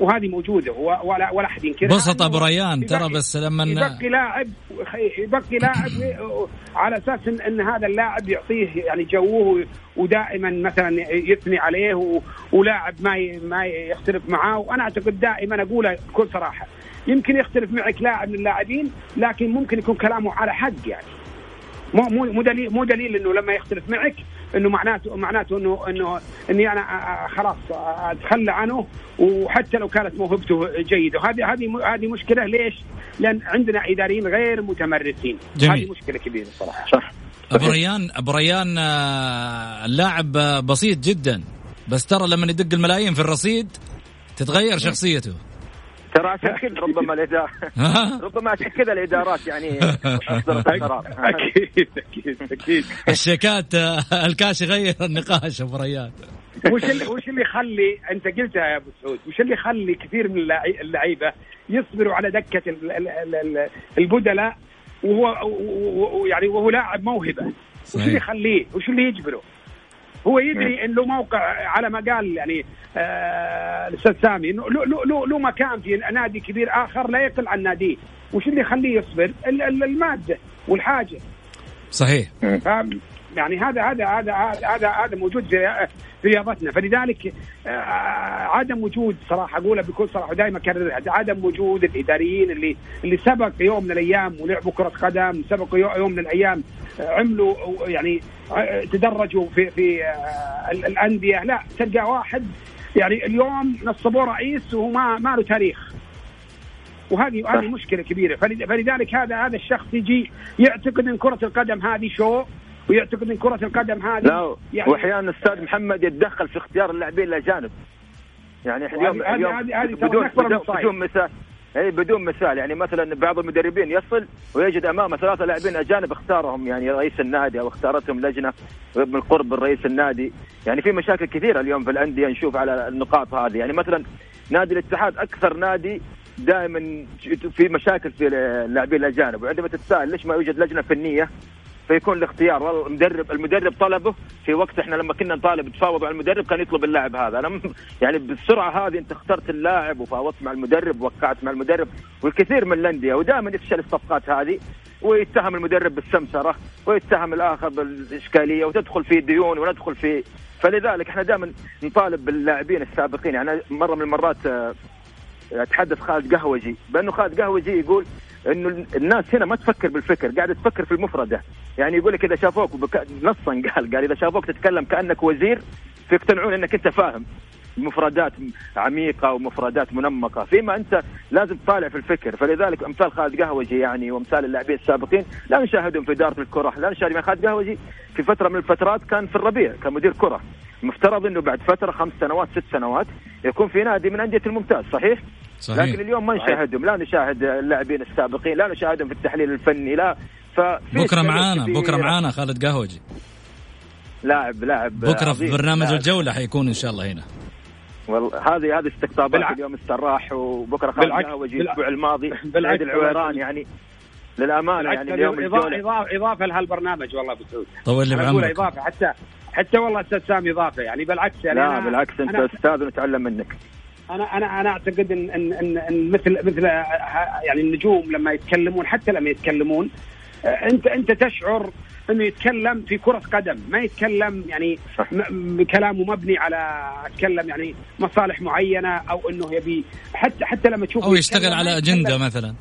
وهذه موجودة ولا ولا أحد ينكرها. بسط أبو ريان ترى بس لما يبقي لاعب يبقي لاعب على أساس ان, إن هذا اللاعب يعطيه يعني جوه ودائما مثلا يثني عليه ولاعب ما ما يختلف معاه. وأنا أعتقد دائما اقولها بكل صراحة يمكن يختلف معك لاعب من اللاعبين لكن ممكن يكون كلامه على حق يعني. مو مو مو دليل مو دليل إنه لما يختلف معك إنه معناته معناته انه انه إني أنا آه، آه، خلاص آه، أتخلى عنه وحتى لو كانت موهبته جيدة. هذه هذه هذه مشكلة. ليش؟ لأن عندنا إداريين غير متمرسين. جميل. هذه مشكلة كبيرة صراحة. صح. أبو ريان أبو ريان اللاعب بسيط جدا. بس ترى لما يدق الملايين في الرصيد تتغير شخصيته. ترى عشان كذا ربما الإدارة؟ ربما عشان كذا الإدارات يعني اصدرت القرار أكيد أكيد أكيد. الشيكات آه، الكاش يغير النقاش أبو ريان. وش اللي وش اللي يخلي أنت قلتها يا أبو سعود. وش اللي يخلي كثير من اللعي- اللعيبة يصبروا على دكة ال- ال- ال- ال- البدلاء وهو يعني وهو لاعب موهبة؟ وش. اللي يخليه؟ وش اللي يجبره؟ هو يدري ان له موقع على ما قال يعني آه، الأستاذ سامي إنه له له له له مكان في نادي كبير آخر لا يقل عن ناديه. وش اللي يخليه يصبر؟ ال- ال- المادة والحاجة. صحيح؟ يعني هذا هذا هذا هذا هذا موجود في رياضتنا. فلذلك آه، عدم وجود صراحة اقولها بكل صراحة ودائما اكررها عدم وجود الإداريين اللي اللي سبق يوم من الأيام ولعبوا كرة قدم سبق يو- يوم من الأيام عملوا يعني آه، تدرجوا في في آه، ال- الأندية. لا تلقى واحد يعني اليوم نصبوه رئيس وهو ما ما له تاريخ. وهذه هذه مشكلة كبيرة. فلذ- فلذلك هذا هذا الشخص يجي يعتقد إن كرة القدم هذه شو؟ ويعتقد إن كرة القدم هذه لا وأحيانا أستاذ محمد يتدخل في اختيار اللاعبين الأجانب. يعني إحنا اليوم اليوم هذه- هذه ترى بدون بدون. بدون مثال. اي بدون مثال. يعني مثلا بعض المدربين يصل ويجد امامه ثلاثة لاعبين أجانب اختارهم. يعني رئيس النادي أو اختارتهم لجنة من القرب من رئيس النادي. يعني في مشاكل كثيرة اليوم في الأندية نشوف على النقاط هذه. يعني مثلا نادي الاتحاد أكثر نادي دائما في مشاكل في اللاعبين الأجانب. وعندما تتساءل ليش ما يوجد لجنة فنية فيكون الاختيار. والله المدرب المدرب طلبه في وقت إحنا لما كنا نطالب تفاوض مع المدرب كان يطلب اللاعب هذا. أنا يعني بالسرعة هذه أنت اخترت اللاعب وفاوضت مع المدرب وقعت مع المدرب والكثير من الأندية ودائما يفشل الصفقات هذه ويتهم المدرب بالسمسرة ويتهم الآخر بالإشكالية وتدخل في ديون وندخل في فلذلك إحنا دائما نطالب باللاعبين السابقين. يعني مرة من المرات آه، أتحدث خالد قهوجي. بأنه خالد قهوجي يقول إنه الناس هنا ما تفكر بالفكر قاعدة تفكر في المفرده يعني يقول لك إذا شافوك. نصا قال قال إذا شافوك تتكلم كأنك وزير فيقتنعون إنك أنت فاهم مفردات عميقة ومفردات منمقة. فيما أنت لازم تطالع في الفكر. فلذلك أمثال خالد قهوجي يعني وأمثال اللاعبين السابقين لا نشاهدهم في إدارة الكرة. لا نشاهد خالد قهوجي في فترة من الفترات كان في الربيع كمدير كرة. المفترض أنه بعد فترة خمس سنوات ست سنوات يكون في نادي من أندية الممتاز صحيح؟ صحيح. لكن اليوم ما نشاهدهم لا نشاهد اللاعبين السابقين لا نشاهدهم في التحليل الفني لا. بكرة معانا بكرة معانا خالد قهوجي. لاعب لاعب بكرة في برنامج الجولة حيكون إن شاء الله هنا. والله هذه هذه استقطابات بالع... اليوم استراح وبكرة خالد قهوجي الأسبوع الماضي بالعكس العويران يعني للأمانة يعني اليوم اضافه اضافه إضافة لهالبرنامج والله ابو سعود طول لي بعمرك إضافة حتى حتى والله أستاذ سامي إضافة يعني بالعكس يعني لا أنا بالعكس أنت أنا أستاذ ونتعلم منك. أنا أنا أنا أعتقد ان ان ان, إن مثل مثل يعني النجوم لما يتكلمون حتى لما يتكلمون انت أنت تشعر أنه يتكلم في كرة قدم. ما يتكلم يعني كلامه مبني على اتكلم يعني مصالح معينة أو أنه يبي حتى حتى لما تشوف أو يشتغل على أجندة مثلا.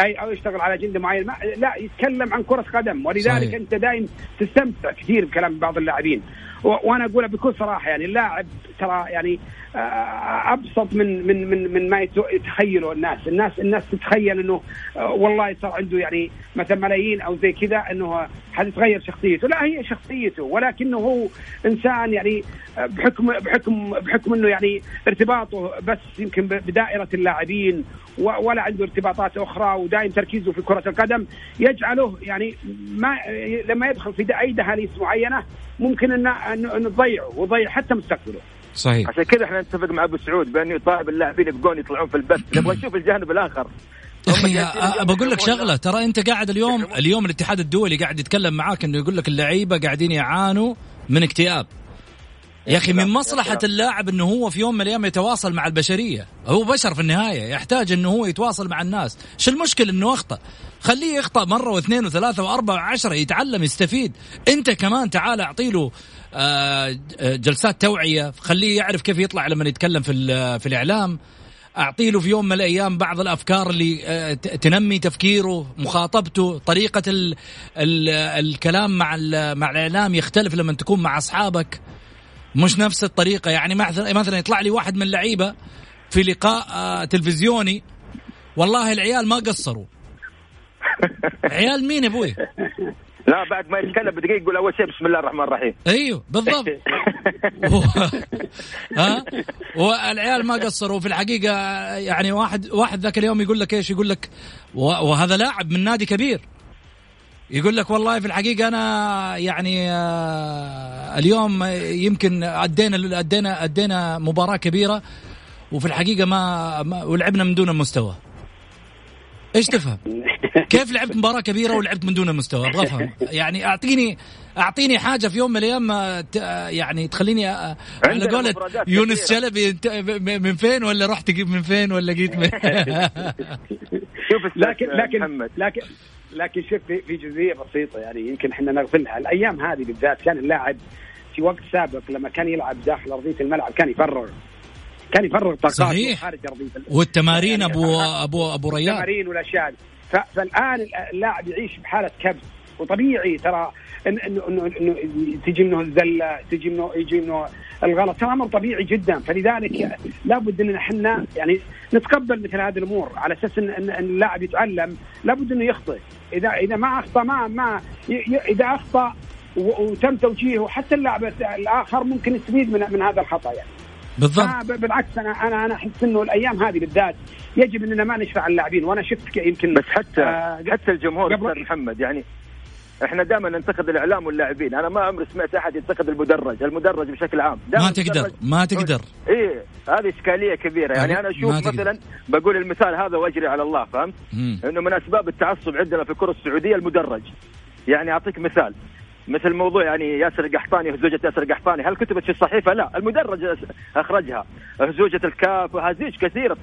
اي أو يشتغل على أجندة معينة. لا يتكلم عن كرة قدم. ولذلك صحيح. أنت دائما تستمتع كثير بكلام بعض اللاعبين. وأنا أقولها بكل صراحة يعني اللاعب ترى يعني آه، أبسط من من من من ما يتخيله الناس، الناس الناس تتخيل إنه آه، والله صار عنده يعني مثلا ملايين أو زي كذا إنه حتتغير شخصيته، لا هي شخصيته ولكنه هو إنسان يعني آه، بحكم بحكم بحكم إنه يعني ارتباطه بس يمكن بدائرة اللاعبين ولا عنده ارتباطات أخرى ودائم تركيزه في كرة القدم يجعله يعني ما لما يدخل في أي دهاليز معينة ممكن انه إنه تضيعه ويضيع حتى مستقبله. صحيح. عشان كذا إحنا نتفق مع أبو سعود بانه يطالب اللاعبين يبقون يطلعون في البث. نبغى نشوف الجانب الآخر. أخي بقول لك شغلة. ترى أنت قاعد اليوم اليوم الاتحاد الدولي قاعد يتكلم معاك إنه يقول لك اللعيبة قاعدين يعانوا من اكتئاب. يا أخي من مصلحة اللاعب إنه هو في يوم من الأيام يتواصل مع البشرية، هو بشر في النهاية يحتاج إنه هو يتواصل مع الناس، شو المشكلة إنه أخطأ؟ خليه يخطأ مرة واثنين وثلاثة وأربعة وعشرة يتعلم يستفيد، أنت كمان تعال أعطي له آه، جلسات توعية، خليه يعرف كيف يطلع لما يتكلم في في الإعلام، أعطي له في يوم من الأيام بعض الأفكار اللي آه، تنمي تفكيره مخاطبته طريقة ال ال الكلام مع مع الإعلام يختلف لما تكون مع أصحابك. مش نفس الطريقة. يعني مثلا يطلع لي واحد من اللعيبه في لقاء آه، تلفزيوني. والله العيال ما قصروا. عيال مين أبوي؟ لا بعد ما يتكلم بدقيقة يقول أول شيء بسم الله الرحمن الرحيم. أيوه بالضبط. ها؟ والعيال ما قصروا. في الحقيقة يعني واحد واحد ذاك اليوم يقول لك إيش؟ يقول لك وهذا لاعب من نادي كبير. يقول لك والله في الحقيقة أنا يعني آه، اليوم يمكن أدينا أدينا أدينا مباراة كبيرة وفي الحقيقة ما, ما ولعبنا من دون المستوى إيش تفهم؟ كيف لعبت مباراة كبيرة ولعبت من دون المستوى؟ أبغى أفهم يعني اعطيني أعطيني حاجة في يوم من الأيام آه، يعني تخليني آه، على قولة يونس شلبي من فين ولا رحت من فين ولا جيت من شوف لكن لكن لكن لكن شوف في, في جزئية بسيطة يعني يمكن إحنا نغفلها. الأيام هذه بالذات كان اللاعب في وقت سابق لما كان يلعب داخل أرضية الملعب كان يفرغ. كان يفرغ طاقاته خارج أرضية والتمارين يعني ابو ابو أبو رياض. التمارين والأشياء. فالآن اللاعب يعيش بحالة كبت وطبيعي ترى انه انه إنه تجي منه الزلة تجي منه يجي منه الغلط. ترى أمر طبيعي جدا. فلذلك لابد إن إحنا يعني نتقبل مثل هذه الأمور على أساس ان, إن اللاعب يتعلم. لابد إنه يخطئ. اذا إذا ما أخطأ ما ما إذا أخطأ وتم توجيهه حتى اللاعب الآخر ممكن يستفيد من من هذا الخطأ يعني. بالضبط. بالعكس أنا أنا أنا أحس إنه الأيام هذه بالذات يجب إننا ما نشفع اللاعبين وأنا شفت يمكن بس حتى آه حتى الجمهور أستاذ محمد يعني إحنا دائما ننتقد الاعلام واللاعبين. أنا ما عمري سمعت احد ينتقد المدرج المدرج بشكل عام. ما تقدر ما تقدر. إيه هذه إشكالية كبيرة. يعني أنا أشوف مثلا بقول المثال هذا وأجري على الله فهمت؟ إنه من أسباب التعصب عندنا في الكره السعودية المدرج. يعني أعطيك مثال. مثل موضوع يعني ياسر القحطاني وهزوجة ياسر القحطاني. هل كتبت في الصحيفة؟ لا المدرج أخرجها. هزوجة الكاف وهزيج كثيرة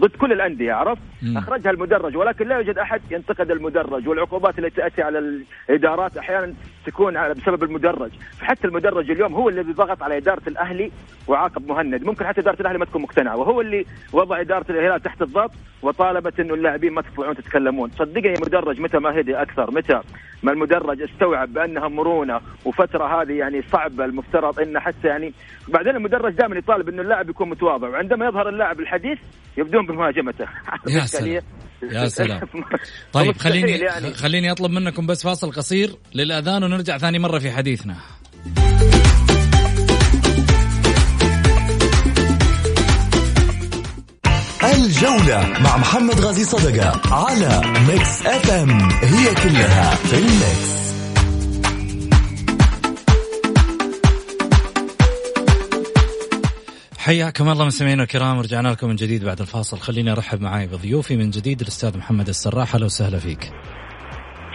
ضد كل الأندية عرفت؟ أخرجها المدرج ولكن لا يوجد أحد ينتقد المدرج والعقوبات التي تأتي على الإدارات أحيانا تكون بسبب المدرج. فحتى المدرج اليوم هو الذي ضغط على إدارة الأهلي وعاقب مهند. ممكن حتى إدارة الأهلي ما تكون مقتنعة وهو اللي وضع إدارة الهلال تحت الضغط وطالبت إنه اللاعبين ما تطلعون تتكلمون. صدقني المدرج متى ما هدي أكثر متى ما المدرج استوعب بانها مرونة وفترة هذه يعني صعبة المفترض انه حتى يعني بعدين المدرج دائما يطالب إنه اللاعب يكون متواضع وعندما يظهر اللاعب الحديث يبدون بمهاجمته. يا سلام. يا سلام. طيب خليني يعني. خليني أطلب منكم بس فاصل قصير للأذان ونرجع ثاني مرة في حديثنا. الجولة مع محمد غازي صدقة على ميكس اف ام هي كلها في الميكس حياكم الله مستمعينا الكرام ورجعنا لكم من جديد بعد الفاصل. خليني أرحب معي بضيوفي من جديد الأستاذ محمد السراح. أهلا وسهلا فيك.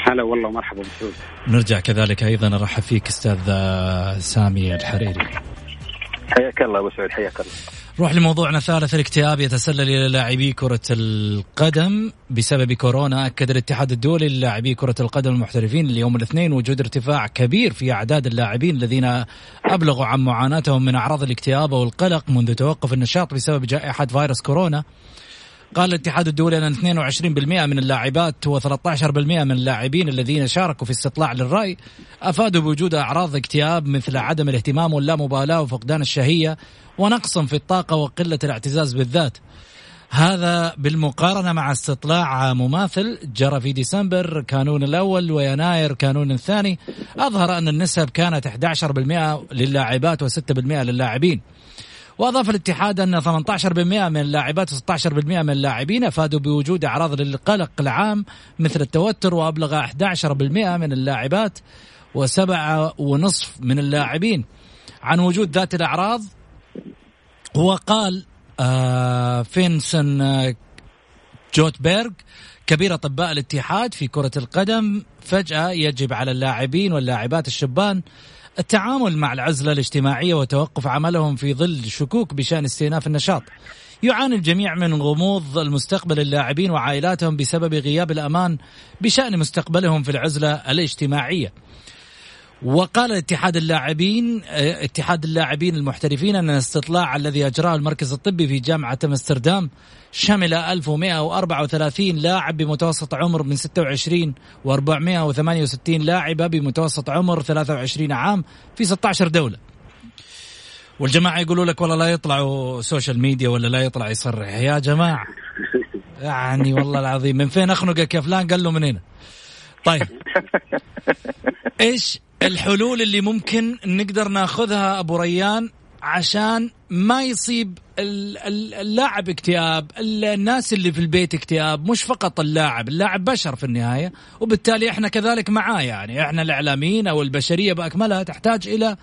هلا والله مرحبا بسعود نرجع كذلك أيضا ارحب فيك أستاذ سامي الحريري. حياك الله أبو سعود حياك الله. نروح لموضوعنا الثالث الاكتئاب يتسلل إلى لاعبي كرة القدم بسبب كورونا. أكد الاتحاد الدولي للاعبي كرة القدم المحترفين اليوم الاثنين وجود ارتفاع كبير في أعداد اللاعبين الذين أبلغوا عن معاناتهم من أعراض الاكتئاب والقلق منذ توقف النشاط بسبب جائحة فيروس كورونا. قال الاتحاد الدولي أن 22% من اللاعبات و13% من اللاعبين الذين شاركوا في استطلاع للرأي أفادوا بوجود أعراض اكتئاب مثل عدم الاهتمام واللامبالاه وفقدان الشهية ونقص في الطاقة وقلة الاعتزاز بالذات. هذا بالمقارنة مع استطلاع مماثل جرى في ديسمبر كانون الأول ويناير كانون الثاني أظهر أن النسب كانت 11% للاعبات و6% للاعبين وأضاف الاتحاد أن 18% من اللاعبات و16% من اللاعبين أفادوا بوجود أعراض للقلق العام مثل التوتر وأبلغ 11% من اللاعبات وسبعة ونصف من اللاعبين. عن وجود ذات الأعراض وقال آه فينسن آه جوتبيرغ كبير أطباء الاتحاد في كرة القدم فجأة يجب على اللاعبين واللاعبات الشبان التعامل مع العزلة الاجتماعية وتوقف عملهم في ظل شكوك بشأن استئناف النشاط. يعاني الجميع من غموض المستقبل اللاعبين وعائلاتهم بسبب غياب الأمان بشأن مستقبلهم في العزلة الاجتماعية. وقال اتحاد اللاعبين اتحاد اللاعبين المحترفين أن الاستطلاع الذي أجراه المركز الطبي في جامعة أمستردام شمل 1134 لاعب بمتوسط عمر من 26 و468 لاعبة بمتوسط عمر 23 عام في 16 دولة. والجماعة يقولوا لك والله لا يطلعوا social media ولا لا يطلع يصرح يا جماعة يعني والله العظيم من فين أخنقك يا فلان قال له من هنا. طيب إيش الحلول اللي ممكن نقدر ناخذها أبو ريان عشان ما يصيب اللاعب اكتئاب الناس اللي في البيت اكتئاب مش فقط اللاعب اللاعب بشر في النهاية وبالتالي إحنا كذلك معاه يعني إحنا الإعلاميين أو البشرية باكملها تحتاج إلى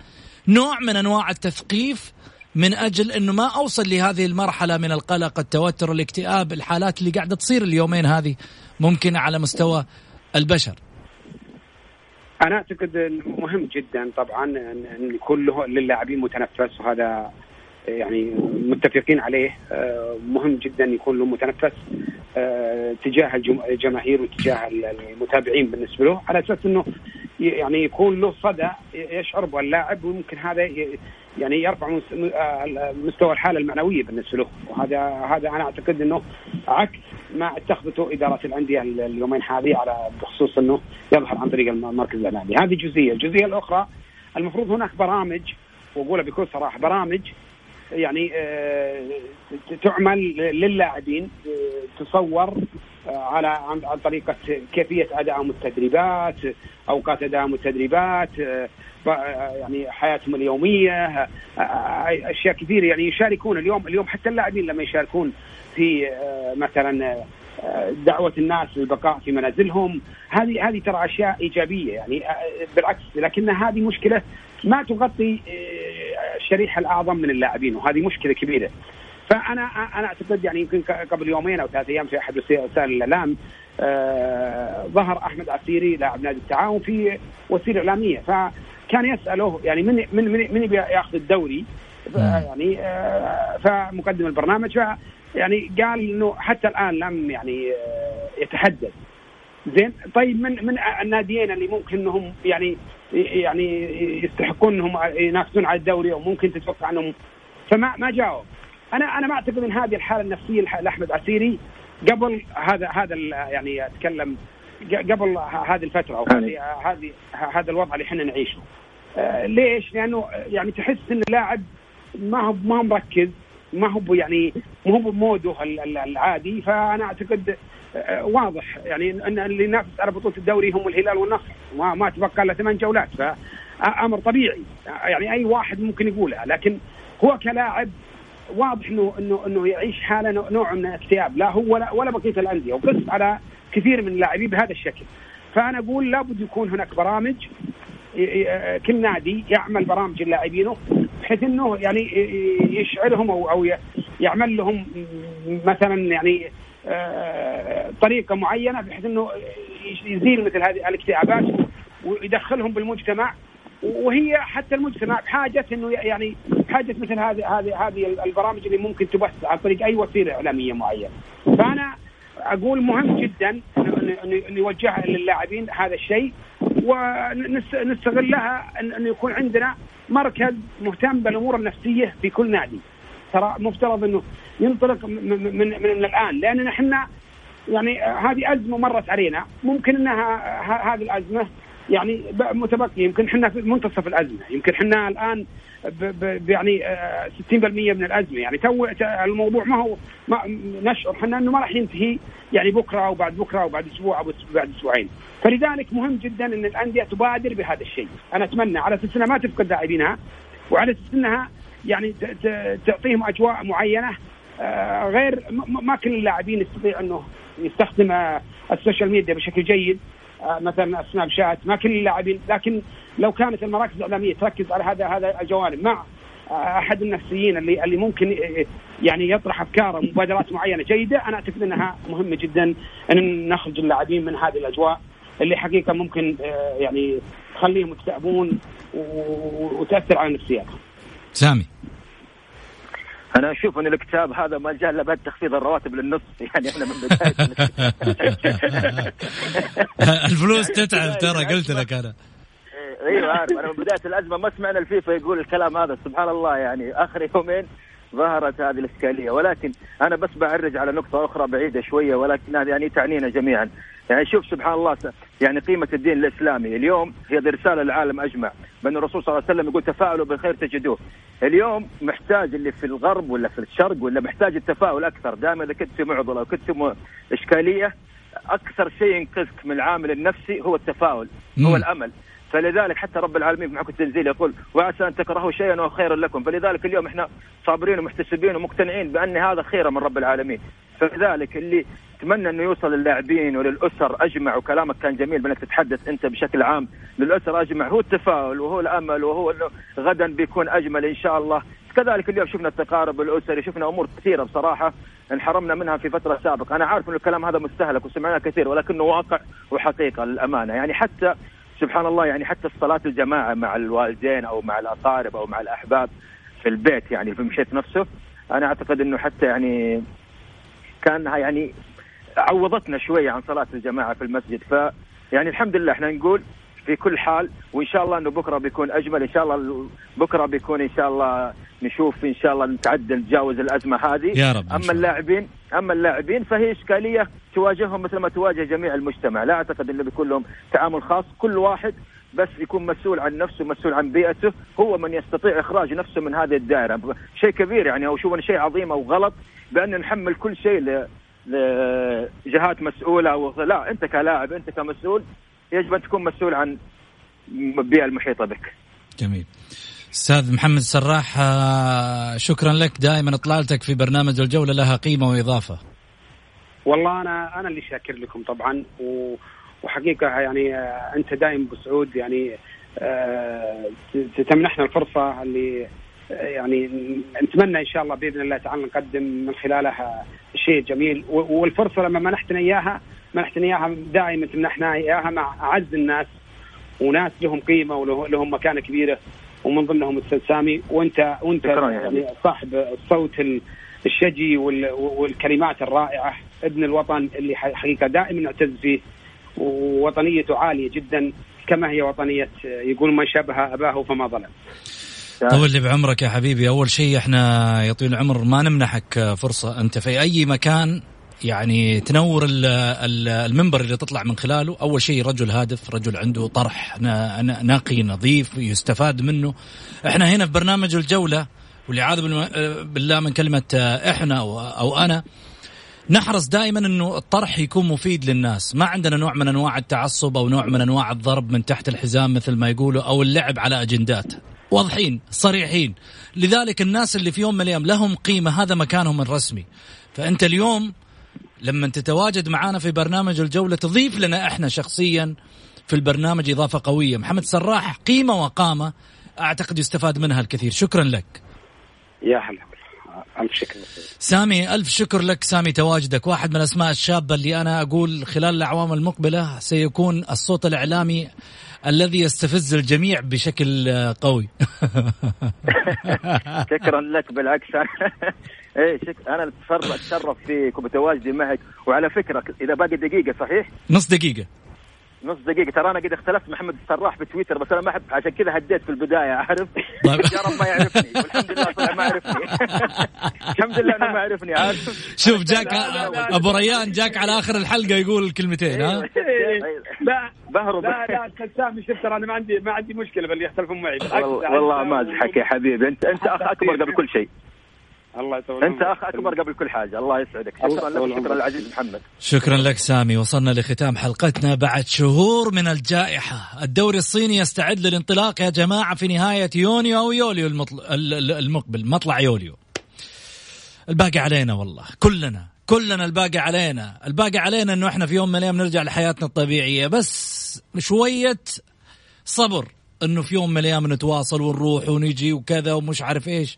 نوع من أنواع التثقيف من أجل إنه ما أوصل لهذه المرحلة من القلق التوتر الاكتئاب الحالات اللي قاعدة تصير اليومين هذه ممكن على مستوى البشر. أنا أعتقد مهم جدا طبعا ان يكون للاعبين متنفس وهذا يعني متفقين عليه. آه، مهم جدا يكون له متنفس آه، تجاه الجماهير وتجاه المتابعين بالنسبة له على أساس إنه يعني يكون له صدى يشعر به اللاعب وممكن هذا يعني يرفع آه، مستوى الحالة المعنوية بالنسبة له. وهذا هذا أنا أعتقد إنه عكس ما اتخذته إدارة الأندية اليومين هذه على بخصوص إنه يظهر عن طريق المركز الاعلامي هذه جزئية. الجزئية الأخرى المفروض هناك برامج واقولها بكل صراحة برامج يعني آه، تعمل للاعبين آه، تصور آه، على عن طريقه كيفية ادائهم التدريبات اوقات ادائهم التدريبات يعني حياتهم اليومية أشياء كثيرة. يعني يشاركون اليوم اليوم حتى اللاعبين لما يشاركون في مثلا دعوة الناس للبقاء في منازلهم هذه هذه ترى أشياء إيجابية. يعني بالعكس لكن هذه مشكلة ما تغطي آه، الشريحة الأعظم من اللاعبين وهذه مشكلة كبيرة. فأنا أنا أعتقد يعني يمكن قبل يومين أو ثلاث أيام في أحد وسائل الإعلام آه، ظهر أحمد عسيري لاعب نادي التعاون في وسيلة إعلامية. فكان يسأله يعني من من من, من ياخذ الدوري؟ يعني آه، فمقدم البرنامج يعني قال إنه حتى الآن لم يعني آه، يتحدث. زين؟ طيب من من الناديين اللي ممكن إنهم يعني يعني يستحقون إنهم ينافسون على الدوري أو ممكن تتوقع انهم فما ما جاوب أنا أنا ما أعتقد ان هذه الحالة النفسية لأحمد عسيري قبل هذا هذا يعني أتكلم قبل هذه الفترة أو هذه هذه هذا الوضع اللي إحنا نعيشه. آه، ليش؟ لأنه يعني تحس إن اللاعب ما هو ما هو مركز ما هو يعني ما هو بموده العادي فأنا أعتقد واضح. يعني ان اللي ينافس على بطولة الدوري هم الهلال والنصر. ما ما تبقى إلا ثمان جولات. فأمر طبيعي. يعني أي واحد ممكن يقولها لكن هو كلاعب واضح انه انه إنه يعيش حالة نوع من الاكتئاب. لا هو ولا ولا بقية الأندية. وقص على كثير من اللاعبين بهذا الشكل. فأنا أقول لابد يكون هناك برامج كل نادي يعمل برامج للاعبينه بحيث إنه يعني يشعرهم أو أو يعمل لهم مثلا يعني آه، طريقة معينة بحيث إنه يزيل مثل هذه الاكتئابات ويدخلهم بالمجتمع وهي حتى المجتمع بحاجة إنه يعني بحاجة مثل هذه هذه هذه البرامج اللي ممكن تبث عن طريق أي وسيلة إعلامية معينة. فأنا أقول مهم جدا انه نوجهها للاعبين هذا الشيء ونستغلها إنه يكون عندنا مركز مهتم بالأمور النفسية في كل نادي. ترى مفترض إنه ينطلق من من, من الآن. لأن إحنا يعني هذه أزمة مرت علينا. ممكن إنها هذه الأزمة يعني متبقي يمكن إحنا في منتصف الأزمة. يمكن إحنا الآن ب ب يعني 60% آه، من الأزمة. يعني تو الموضوع ما هو ما نشعر إحنا إنه ما راح ينتهي يعني بكرة أو بعد بكرة أو بعد أسبوع أو بعد أسبوعين. فلذلك مهم جدا إن الأندية تبادر بهذا الشيء. أنا أتمنى على أساس إنها ما تفقد لاعبينها وعلى أساس إنها يعني تعطيهم أجواء معينة آه، غير ما كل اللاعبين يستطيع أنه يستخدم ال social media بشكل جيد آه، مثلا سناب شات ما كل اللاعبين لكن لو كانت المراكز الإعلامية تركز على هذا هذا الجوانب مع آه، أحد النفسيين اللي اللي ممكن يعني يطرح أفكار ومبادرات معينة جيدة أنا أعتقد أنها مهمة جدا أن نخرج اللاعبين من هذه الأجواء اللي حقيقة ممكن يعني تخليهم يكتئبون وتأثر على نفسياتهم. سامي. أنا أشوف أن الكتاب هذا ما جاء إلا بعد تخفيض الرواتب للنص. يعني إحنا من بداية. الفلوس تتعب ترى قلت لك أنا. أيوه عارف. أنا من بداية الأزمة ما سمعنا الفيفا يقول الكلام هذا سبحان الله. يعني آخر يومين ظهرت هذه الإشكالية. ولكن أنا بس بعرج على نقطة أخرى بعيدة شوية ولكن يعني تعنينا جميعا. يعني شوف سبحان الله يعني قيمة الدين الإسلامي. اليوم هي رسالة للعالم أجمع بأن الرسول صلى الله عليه وسلم يقول تفاءلوا بالخير تجدوه. اليوم محتاج اللي في الغرب ولا في الشرق ولا محتاج التفاؤل أكثر. دائما إذا كنت في معضلة أو كنت في إشكالية أكثر شيء ينقذك من العامل النفسي هو التفاؤل هو الأمل. فلذلك حتى رب العالمين في محكم التنزيل يقول وعسى أن تكرهوا شيئا وهو خير لكم. فلذلك اليوم إحنا صابرين ومحتسبين ومقتنعين بأن هذا خير من رب العالمين. فلذلك اللي اتمنى إنه يوصل للاعبين وللأسر أجمع وكلامك كان جميل بأنك تتحدث أنت بشكل عام للأسر أجمع. هو التفاؤل وهو الأمل وهو إنه غدا بيكون أجمل إن شاء الله. كذلك اليوم شفنا التقارب الأسري شفنا أمور كثيرة بصراحة انحرمنا منها في فترة سابقة. أنا عارف ان الكلام هذا مستهلك وسمعناه كثير ولكنه واقع وحقيقة للأمانة. يعني حتى سبحان الله يعني حتى الصلاة الجماعة مع الوالدين أو مع الأقارب أو مع الأحباب في البيت يعني في المشيت نفسه أنا أعتقد أنه حتى يعني كانها يعني عوضتنا شوية عن صلاة الجماعة في المسجد. ف يعني الحمد لله إحنا نقول في كل حال وإن شاء الله إنه بكرة بيكون أجمل إن شاء الله بكرة بيكون إن شاء الله نشوف إن شاء الله نتعدى نتجاوز الأزمة هذه. يا رب أما اللاعبين أما اللاعبين فهي إشكالية تواجههم مثل ما تواجه جميع المجتمع. لا أعتقد إنه بيكون لهم تعامل خاص. كل واحد بس يكون مسؤول عن نفسه مسؤول عن بيئته هو من يستطيع إخراج نفسه من هذه الدائرة شيء كبير يعني أو شوف شيء عظيم أو غلط بان نحمل كل شيء لجهات مسؤولة و... لا أنت كلاعب أنت كمسؤول يجب أن تكون مسؤول عن البيئة المحيطة بك. جميل. أستاذ محمد سراح آه، شكرا لك دائما إطلالتك في برنامج الجولة لها قيمة وإضافة. والله أنا أنا اللي شاكر لكم طبعا و... وحقيقة يعني آه، أنت دائما بسعود يعني آه، تمنحنا الفرصة اللي يعني نتمنى إن شاء الله بإذن الله تعالى نقدم من خلالها شيء جميل. والفرصة لما منحتنا إياها منحتني إياها دائما تمنحنا إياها مع أعز الناس وناس لهم قيمة ولهم مكانة كبيرة ومن ضمنهم الاستاذ سامي. وأنت وأنت يعني صاحب الصوت الشجي والكلمات الرائعة ابن الوطن اللي حقيقة دائما نعتز فيه. ووطنيته عالية جدا كما هي وطنية يقول من شبه أباه فما ظلم. طول لي بعمرك يا حبيبي. أول شيء إحنا يا طويل العمر ما نمنحك فرصة. أنت في أي مكان يعني تنور المنبر اللي تطلع من خلاله. أول شيء رجل هادف رجل عنده طرح نقي نظيف يستفاد منه. إحنا هنا في برنامج الجولة والعياذ بالله من كلمة إحنا أو أنا. نحرص دائما إنه الطرح يكون مفيد للناس، ما عندنا نوع من أنواع التعصب أو نوع من أنواع الضرب من تحت الحزام مثل ما يقولوا أو اللعب على أجندات، واضحين صريحين، لذلك الناس اللي في يوم من الأيام لهم قيمة هذا مكانهم الرسمي، فأنت اليوم لما تتواجد معنا في برنامج الجولة تضيف لنا إحنا شخصيا في البرنامج إضافة قوية، محمد سراح قيمة وقامة. أعتقد يستفاد منها الكثير، شكرا لك. يا هلا. ألف شكر. سامي ألف شكر لك سامي تواجدك. واحد من الأسماء الشابة اللي أنا أقول خلال الأعوام المقبلة سيكون الصوت الإعلامي الذي يستفز الجميع بشكل قوي. شكرا لك بالعكس. إيه شك... أنا اتشرف فيك وبتواجدي معك. وعلى فكرة إذا باقي دقيقة صحيح؟ نص دقيقة. نص دقيقة. ترى أنا قد اختلفت محمد السراح في تويتر بس أنا ما أحب عشان كذا هديت في البداية عارف؟ طيب. يا رب ما يعرفني والحمد لله طلع ما عرفني. الحمد لله أنه ما عرفني عارف؟ شوف جاك أبو ريان جاك على آخر الحلقة يقول الكلمتين ها؟ لا بهرب. لا لا سامي شوف ترى أنا ما عندي ما عندي مشكلة باللي يختلفون معي. والله ما أزحك يا حبيبي. أنت أنت أخ أكبر قبل كل شيء. الله يطول أنت اخ أكبر قبل كل حاجة. الله يسعدك. شكرا لك شكرا العزيز محمد. شكرا لك سامي. وصلنا لختام حلقتنا بعد شهور من الجائحة. الدوري الصيني يستعد للانطلاق يا جماعة في نهاية يونيو أو يوليو المطل... المقبل. مطلع يوليو. الباقي علينا والله. كلنا. كلنا الباقي علينا. الباقي علينا إنه إحنا في يوم من الأيام نرجع لحياتنا الطبيعية. بس شوية صبر إنه في يوم من الأيام نتواصل ونروح ونجي وكذا ومش عارف إيش.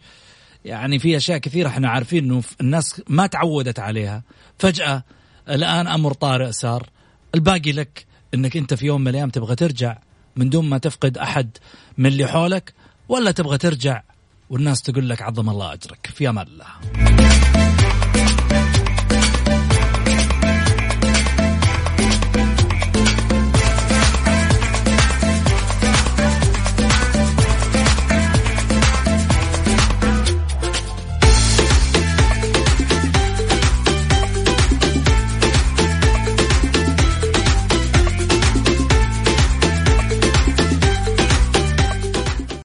يعني في أشياء كثيرة إحنا عارفين إنه الناس ما تعودت عليها. فجأة الآن أمر طارئ صار. الباقي لك إنك أنت في يوم من الأيام تبغى ترجع من دون ما تفقد أحد من اللي حولك ولا تبغى ترجع والناس تقول لك عظم الله أجرك. في أمان الله.